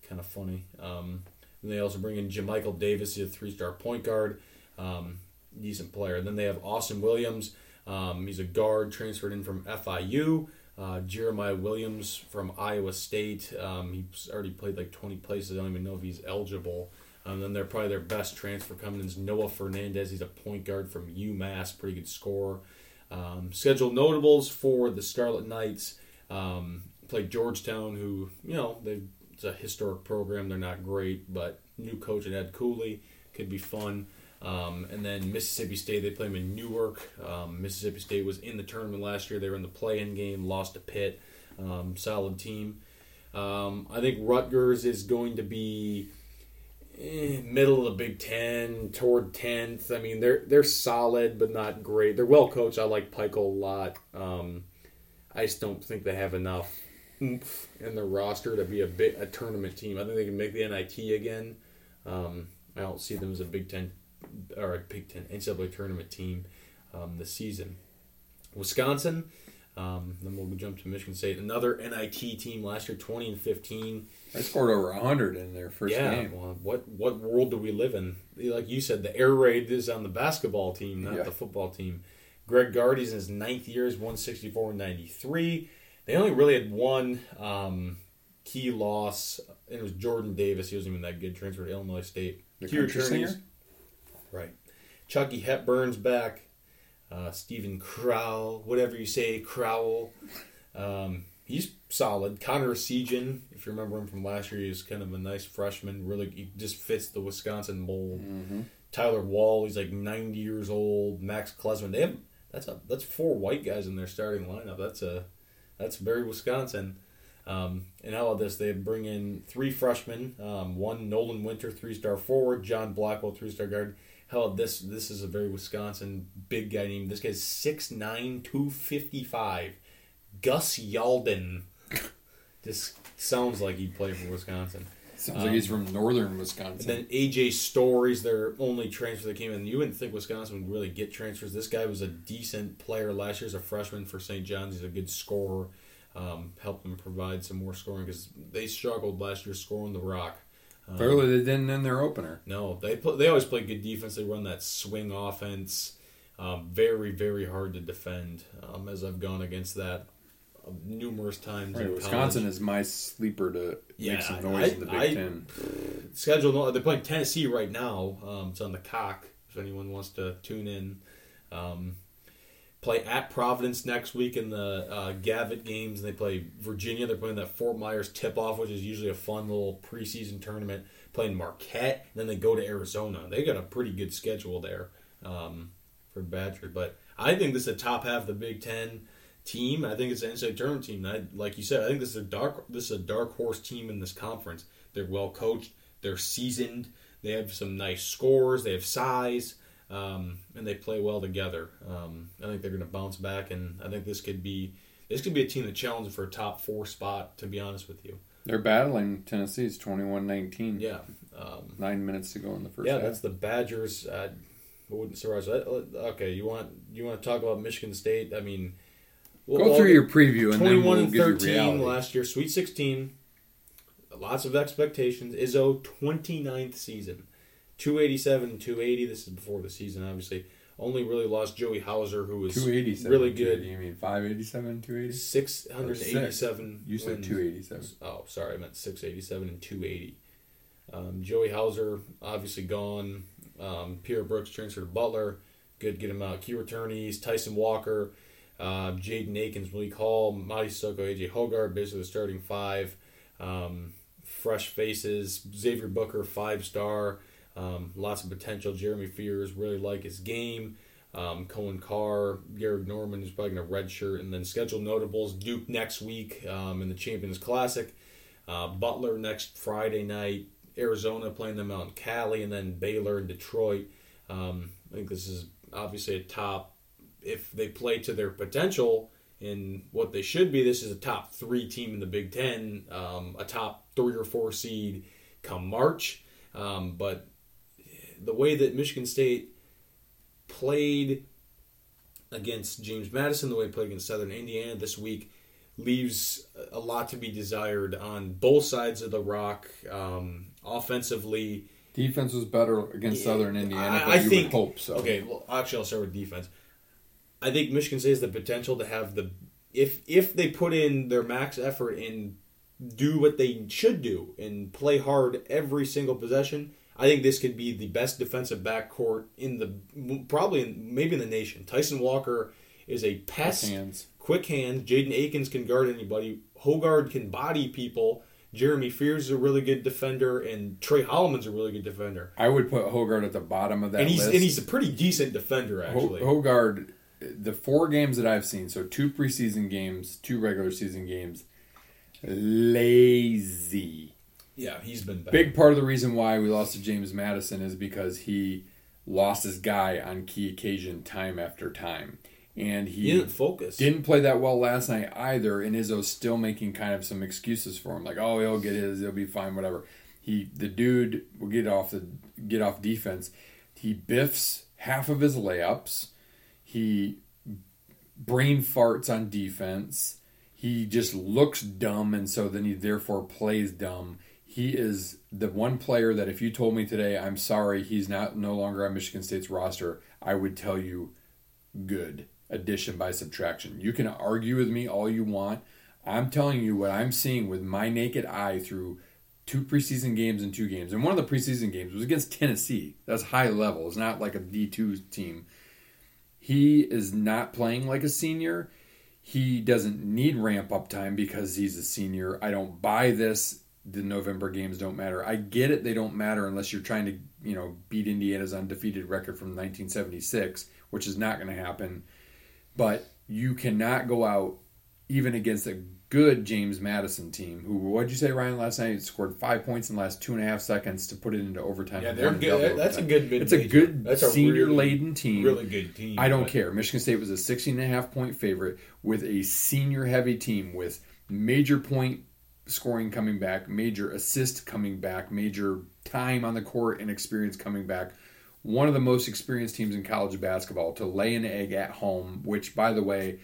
Kind of funny. Um, and they also bring in Jamichael Davis, he's a three-star point guard. Um, decent player. And then they have Austin Williams. Um, he's a guard transferred in from FIU. Uh, Jeremiah Williams from Iowa State. Um, he's already played like 20 places. I don't even know if he's eligible. Um, then they're probably their best transfer coming in is Noah Fernandez. He's a point guard from UMass, pretty good scorer. Um, scheduled notables for the Scarlet Knights. Um, played Georgetown, who you know they it's a historic program. They're not great, but new coach and Ed Cooley could be fun. Um, and then Mississippi State, they play them in Newark. Um, Mississippi State was in the tournament last year. They were in the play-in game, lost to Pitt. Um, solid team. Um, I think Rutgers is going to be eh, middle of the Big Ten, toward tenth. I mean, they're they're solid, but not great. They're well coached. I like Pikiell a lot. Um, I just don't think they have enough oomph in their roster to be a bit a tournament team. I think they can make the NIT again. Um, I don't see them as a Big Ten or a Big Ten NCAA tournament team um, this season. Wisconsin. Um, then we'll jump to Michigan State. Another NIT team last year, twenty and fifteen. They scored over hundred in their first yeah, game. well, what what world do we live in? Like you said, the air raid is on the basketball team, not Yeah. the football team. Greg Gardy's in his ninth year is 164 and 93. They only really had one um, key loss, and it was Jordan Davis. He wasn't even that good. Transferred to Illinois State. The Key country returnees- Right. Chucky Hepburn's back. Uh, Steven Crowl, whatever you say, Crowell. Um, he's solid. Connor Essegian, if you remember him from last year, he's kind of a nice freshman. Really, he just fits the Wisconsin mold. Tyler Wahl, he's like 90 years old. Max Klesmit, they have that's a that's four white guys in their starting lineup. That's a that's very Wisconsin. Um, and how about this? They bring in three freshmen. Um, one Nolan Winter, three star forward. John Blackwell, three star guard. How about this? This is a very Wisconsin big guy named. This guy's 6'9", 255. Gus Yalden. This sounds like he played for Wisconsin. Sounds like he's from northern And Wisconsin. then AJ Stories, their only transfer that came in. You wouldn't think Wisconsin would really get transfers. This guy was a decent player last year as a freshman for St. John's. He's a good scorer. Um, helped them provide some more scoring because they struggled last year scoring the rock. Um, they didn't in their opener. no, they pl- they always play good defense. They run that swing offense. Um, very very hard to defend. Um, as I've gone against that numerous times. Right, in Wisconsin college. is my sleeper to Yeah, make some noise I- in the Big I- Ten. scheduled. They're playing Tennessee right now. Um, it's on the cock. if anyone wants to tune in. Um, play at Providence next week in the uh, Gavitt games. And they play Virginia. They're playing that Fort Myers tip off, which is usually a fun little preseason tournament. Playing Marquette. And then they go to Arizona. They got a pretty good schedule there um, for Badger, But I think this is a top half of the Big Ten team. I think it's an NCAA tournament team. I, like you said, I think this is a dark this is a dark horse team in this conference. They're well coached. They're seasoned. They have some nice scores. They have size, um, and they play well together. Um, I think they're going to bounce back, and I think this could be this could be a team that challenges for a top four spot. To be honest with you, They're battling Tennessee's 21-19. yeah, um, Nine minutes to go in the first yeah. half. That's the Badgers. Uh, I wouldn't surprise. Okay, you want you want to talk about Michigan State? I mean, Go through your preview and then 21 we'll and give you 13 reality. last year, Sweet 16. Lots of expectations. Izzo 29th season. 287 and 280. This is before the season, obviously. Only really lost Joey Hauser, who was 287. really good. You mean 587, 280? 687. You said wins. 287. Oh, sorry, I meant 687 and 280. Um, Joey Hauser, obviously gone. Um, Pierre Brooks transferred to Butler. Good, get him out. Key returnees, Tyson Walker, uh, Jaden Akins, Malik Hall, Mady Sissoko, AJ Hoggard, basically the starting five. Um, fresh faces. Xavier Booker, five star. Um, lots of potential. Jeremy Fears, really like his game. Um, Coen Carr, Gehrig Normand is probably going to redshirt. And then scheduled notables Duke next week um, in the Champions Classic. Uh, Butler next Friday night. Arizona playing them out in Cali. And then Baylor and Detroit. Um, I think this is obviously a top, if they play to their potential in what they should be, this is a top three team in the Big Ten, um, a top three or four seed come March. Um, but the way that Michigan State played against James Madison, the way they played against Southern Indiana this week, leaves a lot to be desired on both sides of the rock. Um, offensively, Defense was better against Southern Indiana, I- but I you think- would hope so. Okay, well, actually, I'll start with defense. I think Michigan State has the potential to have the if if they put in their max effort and do what they should do and play hard every single possession. I think this could be the best defensive backcourt in the probably in, maybe in the nation. Tyson Walker is a pest, Quick hands. quick hands. Jaden Akins can guard anybody. Hoggard can body people. Jeremy Fears is a really good defender, and Tre Holloman's a really good defender. I would put Hoggard at the bottom of that And he's list. and he's a pretty decent defender actually. Hoggard, the four games that I've seen, so two preseason games, two regular season games, lazy. yeah, he's been bad. Big part of the reason why we lost to James Madison is because he lost his guy on key occasion time after time. And he, He didn't focus. didn't play that well last night either, and Izzo's still making kind of some excuses for him, like, "Oh, he'll get his, he'll be fine, whatever." He, the dude, will get off the get off defense. He biffs half of his layups. He brain farts on defense. He just looks dumb, and so then he therefore plays dumb. He is the one player that if you told me today, I'm sorry, he's not no longer on Michigan State's roster, I would tell you good addition by subtraction. You can argue with me all you want. I'm telling you what I'm seeing with my naked eye through two preseason games and two games. And one of the preseason games was against Tennessee. That's high level. It's not like a D2 team. He is not playing like a senior. He doesn't need ramp up time because he's a senior. I don't buy this. The November games don't matter. I get it. They don't matter unless you're trying to, you know, beat Indiana's undefeated record from 1976, which is not going to happen but you cannot go out even against a good James Madison team who what'd you say Ryan last night scored five points in the last two and a half seconds to put it into overtime. Yeah, they're good. That's a good It's a good That's a senior really- laden team. really good team. I don't but- care. Michigan State was a 16 and a half point favorite with a senior heavy team with major point scoring coming back, major assist coming back, major time on the court and experience coming back. One of the most experienced teams in college basketball to lay an egg at home, which, by the way,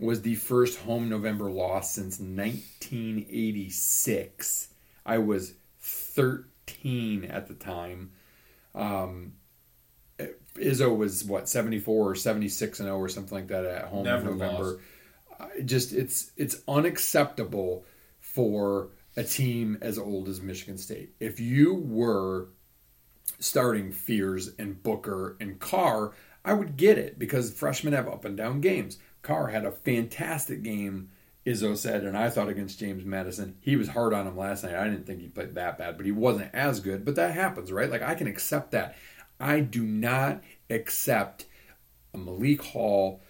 was the first home November loss since 1986. I was 13 at the time. Um, Izzo was what 74 or 76 and 0 or something like that at home Never in November. lost. Just it's it's unacceptable for a team as old as Michigan State. If you were starting Fears and Booker and Carr, I would get it because freshmen have up and down games. Carr had a fantastic game, Izzo said, and I thought against James Madison. He was hard on him last night. I didn't think he played that bad, but he wasn't as good. But that happens, right? Like I can accept that. I do not accept a Malik Hall,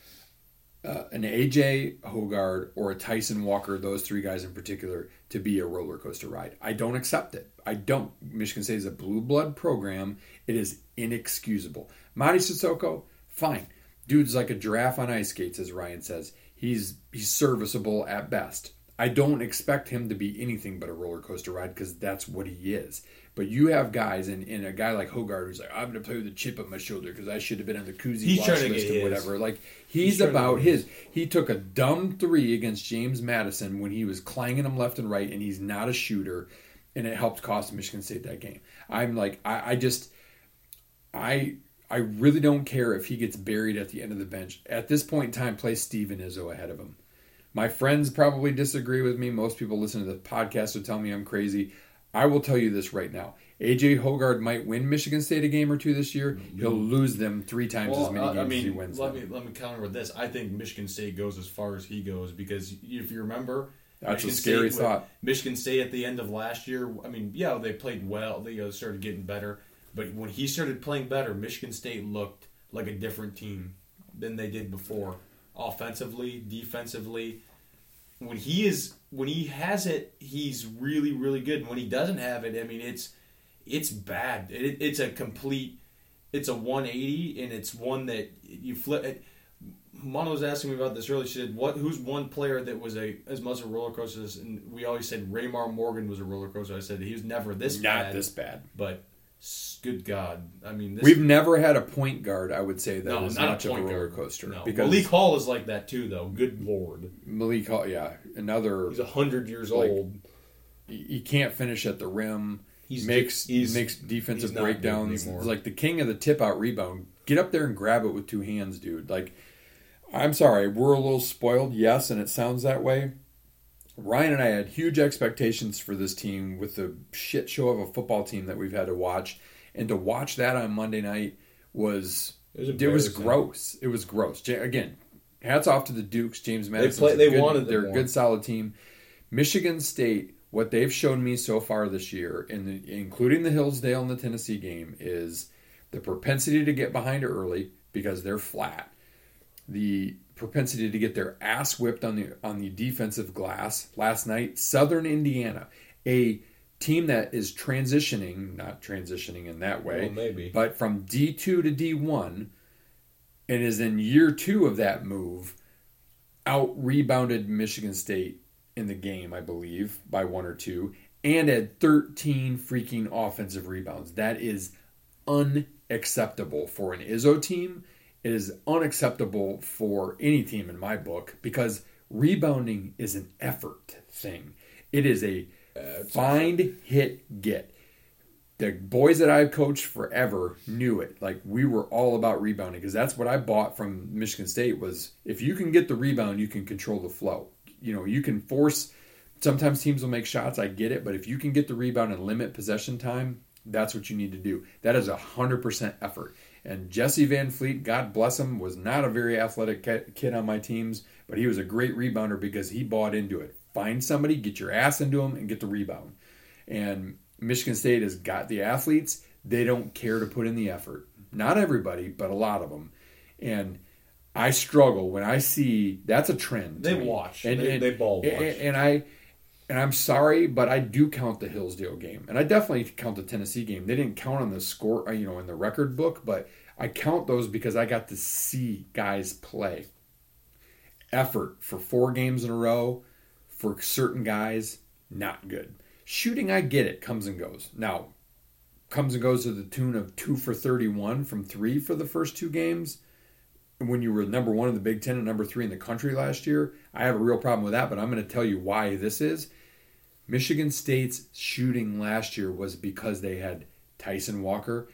uh, an AJ Hoggard, or a Tyson Walker, those three guys in particular, to be a roller coaster ride. I don't accept it. I don't. Michigan State is a blue blood program. It is inexcusable. Mady Sissoko, fine. Dude's like a giraffe on ice skates, as Ryan says. He's he's serviceable at best. I don't expect him to be anything but a roller coaster ride because that's what he is. But you have guys, and, and a guy like Hoggard who's like, I'm going to play with a chip on my shoulder because I should have been on the Cousy He's watch list and whatever. Like He's he's, about his. He took a dumb three against James Madison when he was clanging him left and right, and he's not a shooter, and it helped cost Michigan State that game. I'm like, I, I just, I. I really don't care if he gets buried at the end of the bench. At this point in time, play Steven Izzo ahead of him. My friends probably disagree with me. Most people listen to the podcast will tell me I'm crazy. I will tell you this right now. AJ Hoggard might win Michigan State a game or two this year. He'll lose them three times as many games I as he wins let them. me let me counter with this. I think Michigan State goes as far as he goes because if you remember, That's a Michigan scary State, thought. Michigan State at the end of last year. I mean, yeah, they played well. They uh, started getting better, but when he started playing better, Michigan State looked like a different team than they did before, offensively, defensively. When he is when he has it, he's really really good. When he doesn't have it, I mean, it's it's bad. It, it's a complete. It's a 180, and it's one that you flip. It, Mono was asking me about this earlier. She said, "What? Who's one player that was a as much a roller coaster?" as-" And we always said Raymar Morgan was a roller coaster. I said he was never this Not bad, this bad. but good God, I mean, this, We've never had a point guard, I would say, that no, was not much a of a point roller guard. coaster. No. Because Malik Hall is like that too, though. Good Lord, Malik Hall, yeah, another. he's hundred years Like, old. he can't finish at the rim. He's- makes he's- makes defensive he's breakdowns. He's like the king of the tip out rebound. Get up there and grab it with two hands, dude. Like, I'm sorry, we're a little spoiled, yes, and it sounds that way. Ryan and I had huge expectations for this team with the shit show of a football team that we've had to watch, and to watch that on Monday night was It was it was gross. It was gross. Again, hats off to the Dukes. James Madison. They, play- they good, wanted They're a good, solid team. Michigan State. What they've shown me so far this year, in the, including the Hillsdale and the Tennessee game, is the propensity to get behind early because they're flat. The propensity to get their ass whipped on the on the defensive glass last night. Southern Indiana, a team that is transitioning, not transitioning in that way, Well, maybe. but from D2 to D1 and is in year two of that move, out rebounded Michigan State in the game, I believe, by one or two, and had 13 freaking offensive rebounds. That is unacceptable for an Izzo team. It is unacceptable for any team in my book because rebounding is an effort thing. It is a find, hit, get the boys that I've coached forever knew it. Like we were all about rebounding because that's what I bought from Michigan State was if you can get the rebound, you can control the flow. You know, you can force sometimes teams will make shots, I get it, but if you can get the rebound and limit possession time, that's what you need to do. That is a 100% effort. And Jesse Van Fleet, God bless him, was not a very athletic kid on my teams, but he was a great rebounder because he bought into it. Find somebody, get your ass into him, and get the rebound. And Michigan State has got the athletes. They don't care to put in the effort. Not everybody, but a lot of them. And I struggle when I see that's a trend. They watch. They- they ball watch. And, and I and I'm sorry, but I do count the Hillsdale game, and I definitely count the Tennessee game. They didn't count on the score, uh, you know, in the record book, but I count those because I got to see guys play. Effort for four games in a row for certain guys, not good. Shooting, I get it, comes and goes. Now, comes and goes to the tune of two for 31 from three for the first two games. When you were number one in the Big Ten and number three in the country last year, I have a real problem with that, but I'm going to tell you why this is. Michigan State's shooting last year was because they had Tyson Walker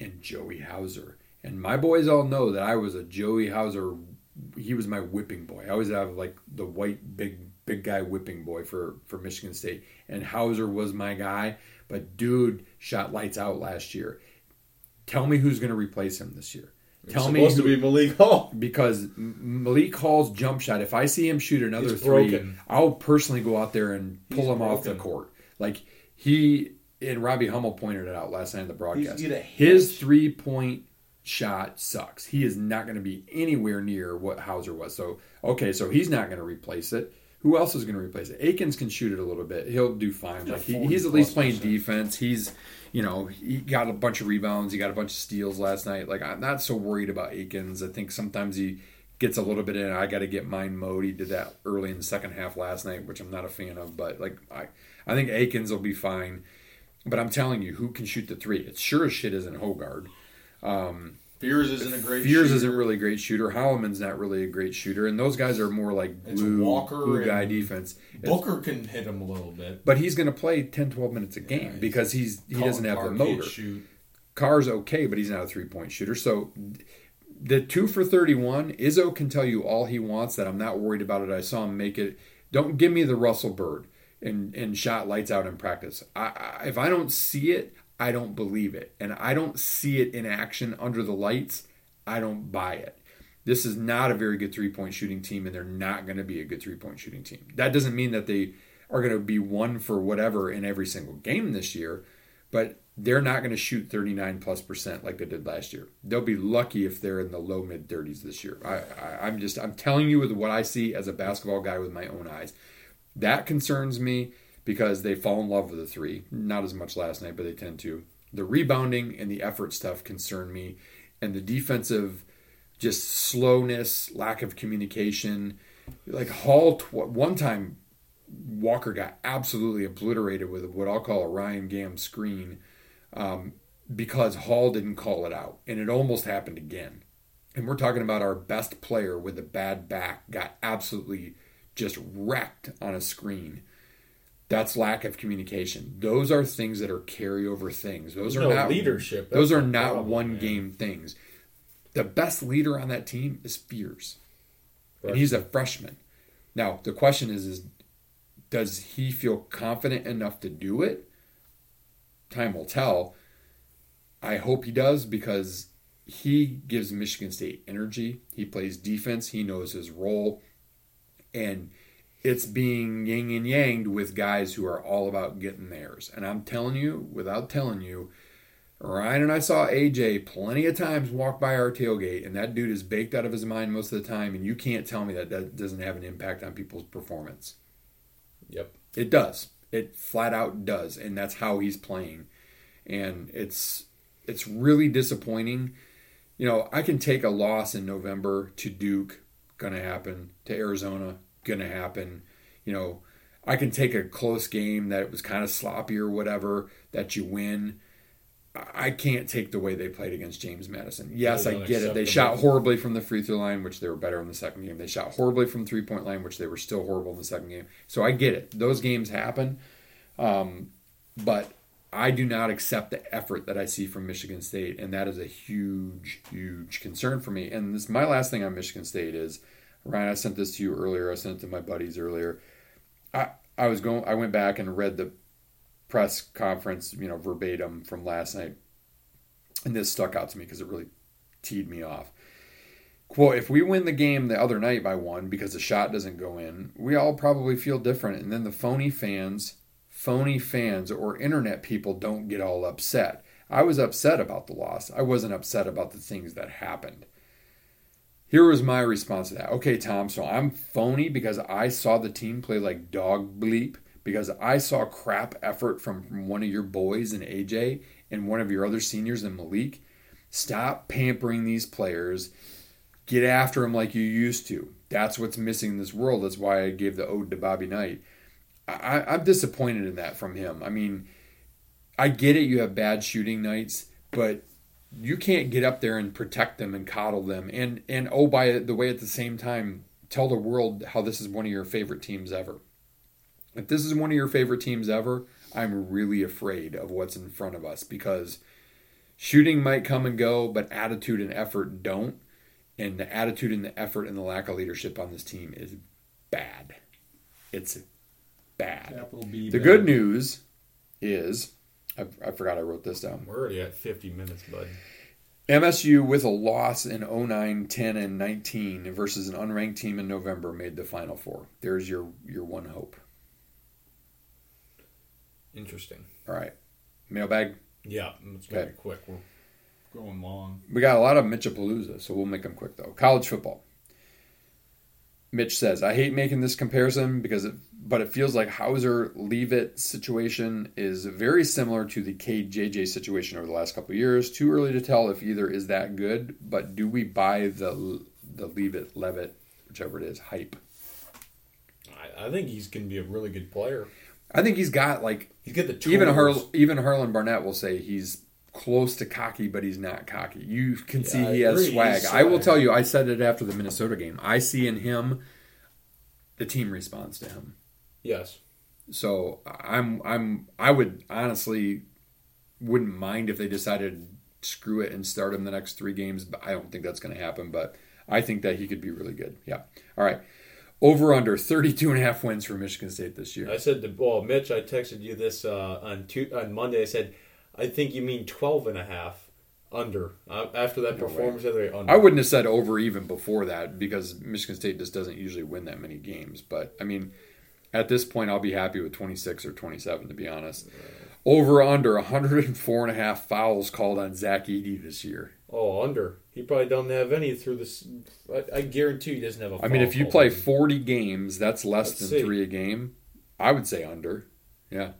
and Joey Hauser. And my boys all know that I was a Joey Hauser. He was my whipping boy. I always have like the white big big guy whipping boy for for Michigan State. And Hauser was my guy, but dude shot lights out last year. Tell me who's going to replace him this year. Tell It's me who, to be Malik Hall. because Malik Hall's jump shot. If I see him shoot another He's three, broken. I'll personally go out there and pull He's him off the court. Like he and Robbie Hummel pointed it out last night in the broadcast. His three point shot sucks. He is not going to be anywhere near what Hauser was. So okay, so he's not going to replace it. Who else is going to replace it? Akins can shoot it a little bit. He'll do fine. Like he, he's at least playing defense. He's you know he got a bunch of rebounds. He got a bunch of steals last night. Like I'm not so worried about Akins. I think sometimes he gets a little bit in. I got to get mine mode. He did that early in the second half last night, which I'm not a fan of. But like I, I think Akins will be fine. But I'm telling you, who can shoot the three? It sure as shit isn't Hoggard. Um, Fears isn't a great. Fears shooter. isn't really a great shooter. Holloman's not really a great shooter, and those guys are more like glue, Walker glue guy defense. It's- Booker can hit him a little bit. but he's going to play 10, 12 minutes a game Yeah, because he's he doesn't have the motor. Shoot. Carr's okay, but he's not a three point shooter. So the two for 31, Izzo can tell you all he wants that I'm not worried about it. I saw him make it. Don't give me the Russell Bird and, and shot lights out in practice. I, I, if I don't see it, I don't believe it. And I don't see it in action under the lights, I don't buy it. This is not a very good three point shooting team, and they're not going to be a good three point shooting team. That doesn't mean that they are going to be one for whatever in every single game this year, but they're not going to shoot 39 plus percent like they did last year. They'll be lucky if they're in the low mid 30s this year. I, I'm just I'm telling you with what I see as a basketball guy with my own eyes. That concerns me because they fall in love with the three. Not as much last night, but they tend to. The rebounding and the effort stuff concern me, and the defensive just slowness, lack of communication. Like Hall, tw- one time Walker got absolutely obliterated with what I'll call a Ryan Gam screen um, because Hall didn't call it out, and it almost happened again. And we're talking about our best player with a bad back got absolutely just wrecked on a screen. That's lack of communication. Those are things that are carryover things. Those are No not leadership. Those are not problem, one man. game things. The best leader on that team is Fears, and he's a freshman. Now the question is: is does he feel confident enough to do it? Time will tell. I hope he does because he gives Michigan State energy. He plays defense. He knows his role, and it's being yin and yanged with guys who are all about getting theirs. And I'm telling you, without telling you, Ryan and I saw AJ plenty of times walk by our tailgate, and that dude is baked out of his mind most of the time. And you can't tell me that that doesn't have an impact on people's performance. Yep. It does. It flat out does, and that's how he's playing. And it's it's really disappointing. You know, I can take a loss in November to Duke, gonna happen. To Arizona, gonna happen. You know, I can take a close game that was kind of sloppy or whatever that you win. I- can't take the way they played against James Madison. Yes, I get it. They shot horribly from the free throw line, which they were better in the second game. They shot horribly from three point line, which they were still horrible in the second game. So I get it. Those games happen. Um, but I do not accept the effort that I see from Michigan State, and that is a huge, huge concern for me. And this my last thing on Michigan State is Ryan. I sent this to you earlier. I sent it to my buddies earlier. I I was going. I went back and read the press conference, you know, verbatim from last night, and this stuck out to me because it really teed me off. Quote, if we win the game the other night by one because the shot doesn't go in, we all probably feel different. And then the phony fans, phony fans or internet people don't get all upset. I was upset about the loss. I wasn't upset about the things that happened. Here was my response to that. Okay, Tom, so I'm phony because I saw the team play like dog bleep, because I saw crap effort from, one of your boys in AJ and one of your other seniors in Malik. Stop pampering these players. Get after them like you used to. That's what's missing in this world. That's why I gave the ode to Bobby Knight. I, I'm disappointed in that from him. I mean, I get it. You have bad shooting nights, but you can't get up there and protect them and coddle them. And and oh, by the way, at the same time, tell the world how this is one of your favorite teams ever. If this is one of your favorite teams ever, I'm really afraid of what's in front of us because shooting might come and go, but attitude and effort don't. And the attitude and the effort and the lack of leadership on this team is bad. It's bad. The bad. good news is I, I forgot I wrote this down. We're already at 50 minutes, bud. MSU with a loss in 09, 10, and 19 versus an unranked team in November made the Final Four. There's your your one hope. Interesting. All right, mailbag. Yeah, it's gonna Okay. be quick. We're going long. We got a lot of Mitchapalooza, so we'll make them quick though. College football. Mitch says, "I hate making this comparison because, it, but it feels like Houser leave it situation is very similar to the KJJ situation over the last couple of years. Too early to tell if either is that good, but do we buy the the leave it, Levitt, whichever it is, hype? I, I think he's gonna be a really good player. I think he's got like He's got the tools. even Har- even Harlan Barnett will say he's close to cocky, but he's not cocky. You can see I he has agree. swag. I will tell you, I said it after the Minnesota game. I see in him the team responds to him. Yes. So I'm I'm I would honestly wouldn't mind if they decided screw it and start him the next three games. But I don't think that's going to happen. But I think that he could be really good. Yeah. All right. Over under 32 and a half wins for Michigan State this year. I said to well, Mitch, I texted you this uh, on tu- on Monday. I said, I think you mean 12 and a half under. Uh, after that No way. performance, the other day, under. I wouldn't have said over even before that because Michigan State just doesn't usually win that many games. But I mean, at this point, I'll be happy with 26 or 27, to be honest. Over under 104 and a half fouls called on Zach Edey this year. Oh, under. He probably doesn't have any through this. I, I guarantee he doesn't have a. I mean, if you play 40 games, that's less Let's than see. three a game. I would say under. Yeah.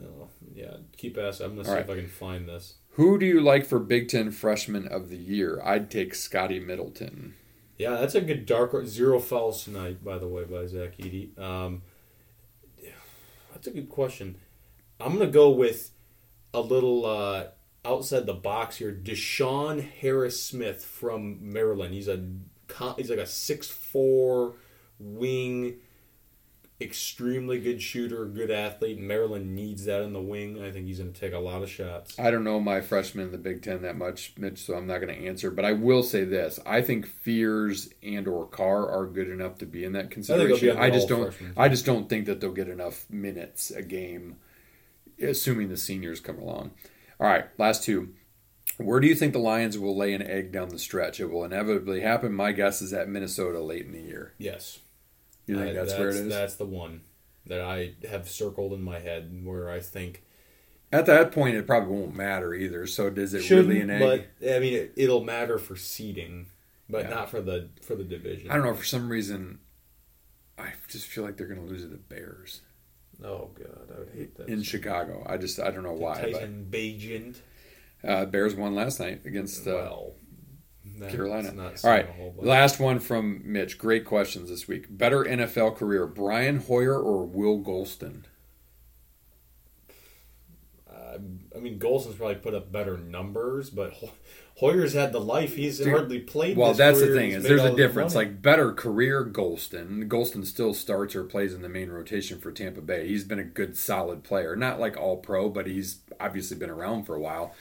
Oh, yeah, keep asking. I'm gonna see All if I can find this. Who do you like for Big Ten Freshman of the Year? I'd take Scotty Middleton. Yeah, that's a good dark. Zero fouls tonight, by the way, by Zach Edey. Um, that's a good question. I'm gonna go with a little uh, outside the box here. DeShawn Harris Smith from Maryland. He's a he's like a six four wing, extremely good shooter, good athlete. Maryland needs that in the wing. I think he's gonna take a lot of shots. I don't know my freshmen in the Big Ten that much, Mitch, so I'm not going to answer. But I will say this: I think Fears and or Carr are good enough to be in that consideration. on the I, just don't. freshmen. I just don't think that they'll get enough minutes a game, assuming the seniors come along. All right, last two. Where do you think the Lions will lay an egg down the stretch? It will inevitably happen. My guess is at Minnesota late in the year. Yes. You think I- that's, where it is? That's the one that I have circled in my head where I think At that point, it probably won't matter either. So does it shouldn't, really an egg? but I mean it, it'll matter for seeding, but Yeah. not for the for the division. I don't know. For some reason, I just feel like they're going to lose to the Bears Oh god, I would hate that. in Chicago. I just I don't know why. Tyson Bagent. But uh, Bears won last night against uh, well, that's Carolina. All right, a whole bunch. last one from Mitch. Great questions this week. Better NFL career: Brian Hoyer or Will Gholston? Uh, I mean, Gholston's probably put up better numbers, but Hoyer's had the life. He's Dude, hardly played. Well, that's the thing He's is there's a difference. Like better career Gholston. Gholston still starts or plays in the main rotation for Tampa Bay. He's been a good, solid player. Not like all pro, but he's obviously been around for a while.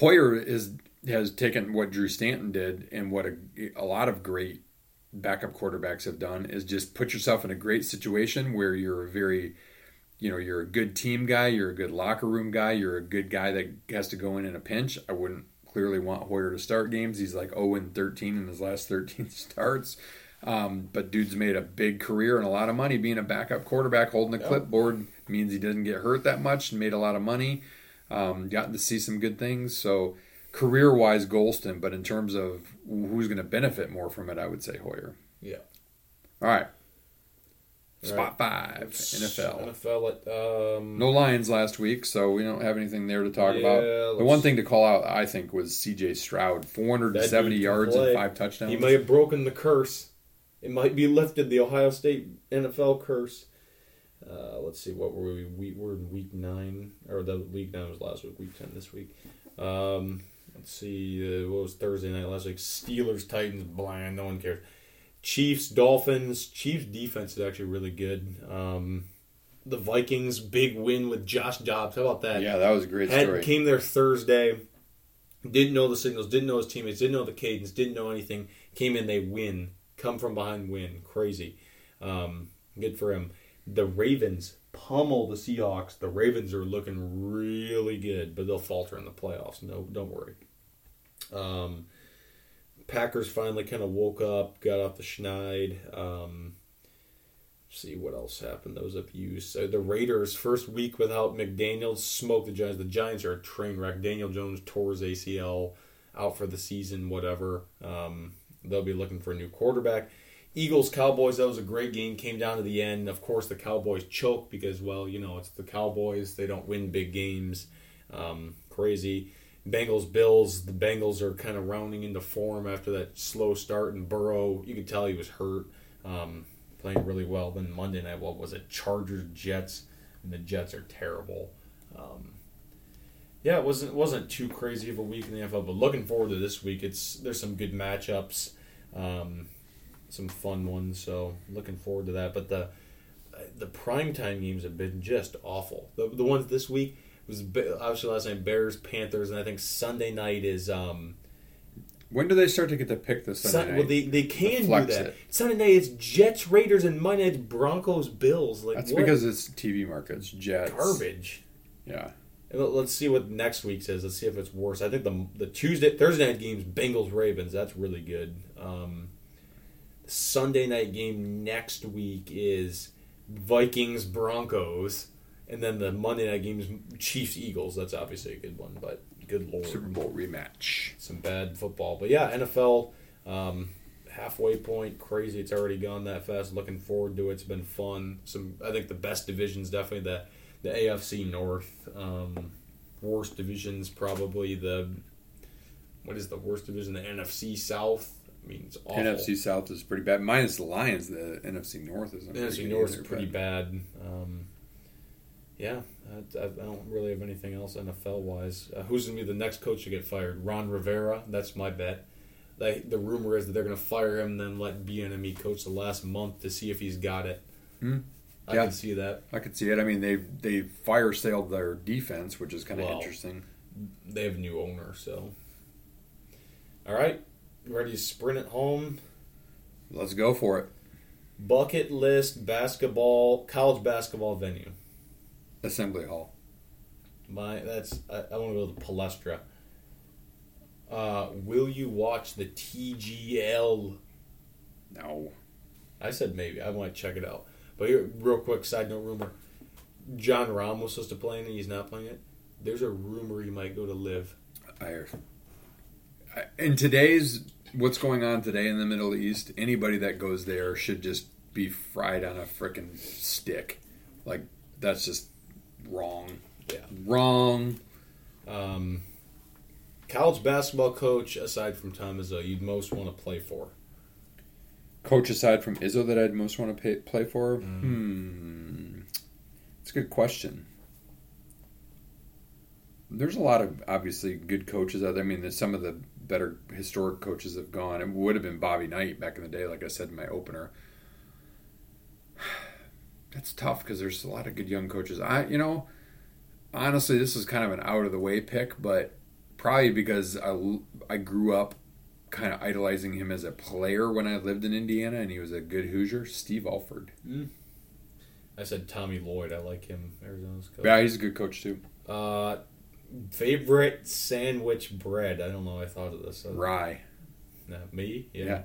Hoyer is has taken what Drew Stanton did and what a, a lot of great backup quarterbacks have done is just put yourself in a great situation where you're a very you know you're a good team guy you're a good locker room guy you're a good guy that has to go in in a pinch. I wouldn't clearly want hoyer to start games. He's like 0 and 13 in his last 13 starts. Um, but dude's made a big career and a lot of money being a backup quarterback holding the Yeah. clipboard means he doesn't get hurt that much and made a lot of money um, gotten to see some good things. So career wise gholston but in terms of who's going to benefit more from it i would say hoyer yeah. all right spot five nfl NFL. At, um, no Lions last week, so we don't have anything there to talk Yeah, about. The one thing to call out, I think, was C.J. Stroud, 470 That dude can yards play. and five touchdowns. He might have broken the curse. It might be lifted the Ohio State NFL curse. Uh, let's see, what were we? we we're in week nine, or the week nine was last week. Week ten this week. Um, let's see, uh, what was Thursday night last week? Steelers, Titans, bland. No one cares. Chiefs, Dolphins. Chiefs defense is actually really good. Um, the Vikings big win with Josh Dobbs. How about that? yeah, that was a great had story. came there Thursday, didn't know the signals, didn't know his teammates, didn't know the cadence, didn't know anything. Came in, they win, come from behind, win, crazy. Um, good for him. The Ravens pummel the Seahawks. The Ravens are looking really good, but they'll falter in the playoffs. No, don't worry. Um, Packers finally kind of woke up, got off the schneid. Um, see what else happened. Those of use. Uh, the Raiders first week without McDaniels smoked the Giants. The Giants are a train wreck. Daniel Jones tore his ACL, out for the season. Whatever. Um, they'll be looking for a new quarterback. Eagles Cowboys. That was a great game. Came down to the end. Of course, the Cowboys choked because well, you know, it's the Cowboys. They don't win big games. Um, crazy. Bengals Bills. The Bengals are kind of rounding into form after that slow start. And Burrow, you could tell he was hurt. Um, playing really well. Then Monday night, what was it? Chargers Jets, and the Jets are terrible. Um, yeah, it wasn't wasn't too crazy of a week in the NFL, but looking forward to this week. It's there's some good matchups, um, some fun ones. So looking forward to that. But the the primetime games have been just awful. The the ones this week was obviously last night Bears Panthers, and I think Sunday night is um, When do they start to get to pick the Sunday Sun, night? well, they, they can do that. it. Sunday night it's Jets Raiders and Monday it's Broncos Bills. Like That's what because it's TV markets, Jets. garbage. Yeah. And Let's see what next week says. Let's see if it's worse. I think the the Tuesday Thursday night games Bengals Ravens that's really good. Um, Sunday night game next week is Vikings Broncos, and then the Monday night games Chiefs Eagles. That's obviously a good one, but good lord, Super Bowl rematch. some bad football. But yeah, NFL um, halfway point, crazy. It's already gone that fast. Looking forward to it. It's been fun. Some I think the best divisions definitely the the AFC North. Um, worst divisions probably the what is the worst division? The NFC South. I mean, awful. NFC South is pretty bad. Minus the Lions, the NFC North. The pretty NFC North is pretty bad. Um, yeah, I, I don't really have anything else NFL wise. Uh, who's going to be the next coach to get fired? Ron Rivera. That's my bet. They, the rumor is that they're going to fire him, and then let Bieniemy coach the last month to see if he's got it. Hmm. I Yeah. can see that. I could see it. I mean, they they fire sailed their defense, which is kind of Well. interesting. They have a new owner, so. All right, ready to sprint it home. Let's go for it. Bucket list basketball, college basketball venue. Assembly Hall. My that's I, I want to go to Palestra. Uh, will you watch the TGL? No. I said maybe. I might check it out. But here, real quick side note rumor: Jon Rahm was supposed to play in it. He's not playing it. There's a rumor he might go to LIV. I in today's what's going on today in the Middle East, anybody that goes there should just be fried on a freaking stick. Like that's just wrong. Yeah. Wrong. Um, college basketball coach aside from Tom Izzo, you'd most want to play for. Coach aside from Izzo that I'd most want to pay, play for? Mm. Hmm. It's a good question. There's a lot of obviously good coaches out there. I mean, there's some of the better historic coaches have gone. It would have been Bobby Knight back in the day, like I said in my opener. That's tough because there's a lot of good young coaches. I, you know, honestly, this is kind of an out of the way pick, but probably because I, I grew up kind of idolizing him as a player when I lived in Indiana, and he was a good Hoosier. Steve Alford. I said Tommy Lloyd. I like him. Arizona's coach. Yeah, he's a good coach too. Uh, favorite sandwich bread. I don't know. I thought of this. Uh, Rye. no, me? Yeah. Yeah.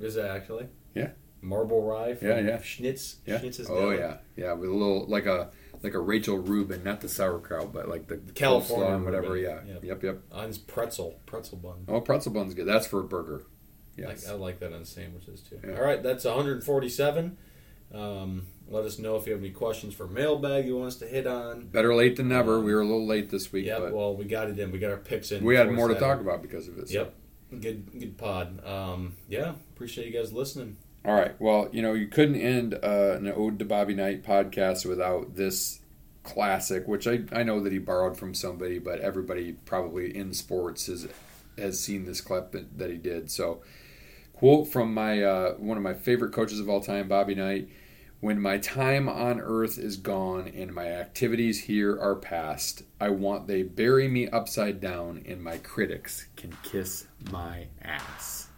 Is it actually? Yeah. Marble rye. Yeah, yeah. Schnitz. Yeah. Oh yeah, yeah, with a little like a like a Rachel Reuben, not the sauerkraut, but like the California coleslaw and whatever. Reuben. Yeah. Yep. Yep. Yep. Pretzel. Pretzel bun. Oh, pretzel bun's good. That's for a burger. Yes. I like that on sandwiches too. Yeah. All right, that's 147. Um, let us know if you have any questions for mailbag you want us to hit on. Better late than never. We were a little late this week, but Well, we got it in. We got our picks in. we had more to talk about because of it. so. Yep. Good. Good pod. Um, yeah. Appreciate you guys listening. All right. Well, you know, you couldn't end uh, an Ode to Bobby Knight podcast without this classic, which I, I know that he borrowed from somebody, but everybody probably in sports has has seen this clip that, that he did. So, quote from my uh, one of my favorite coaches of all time, Bobby Knight. When my time on earth is gone and my activities here are past, I want they bury me upside down and my critics can kiss my ass.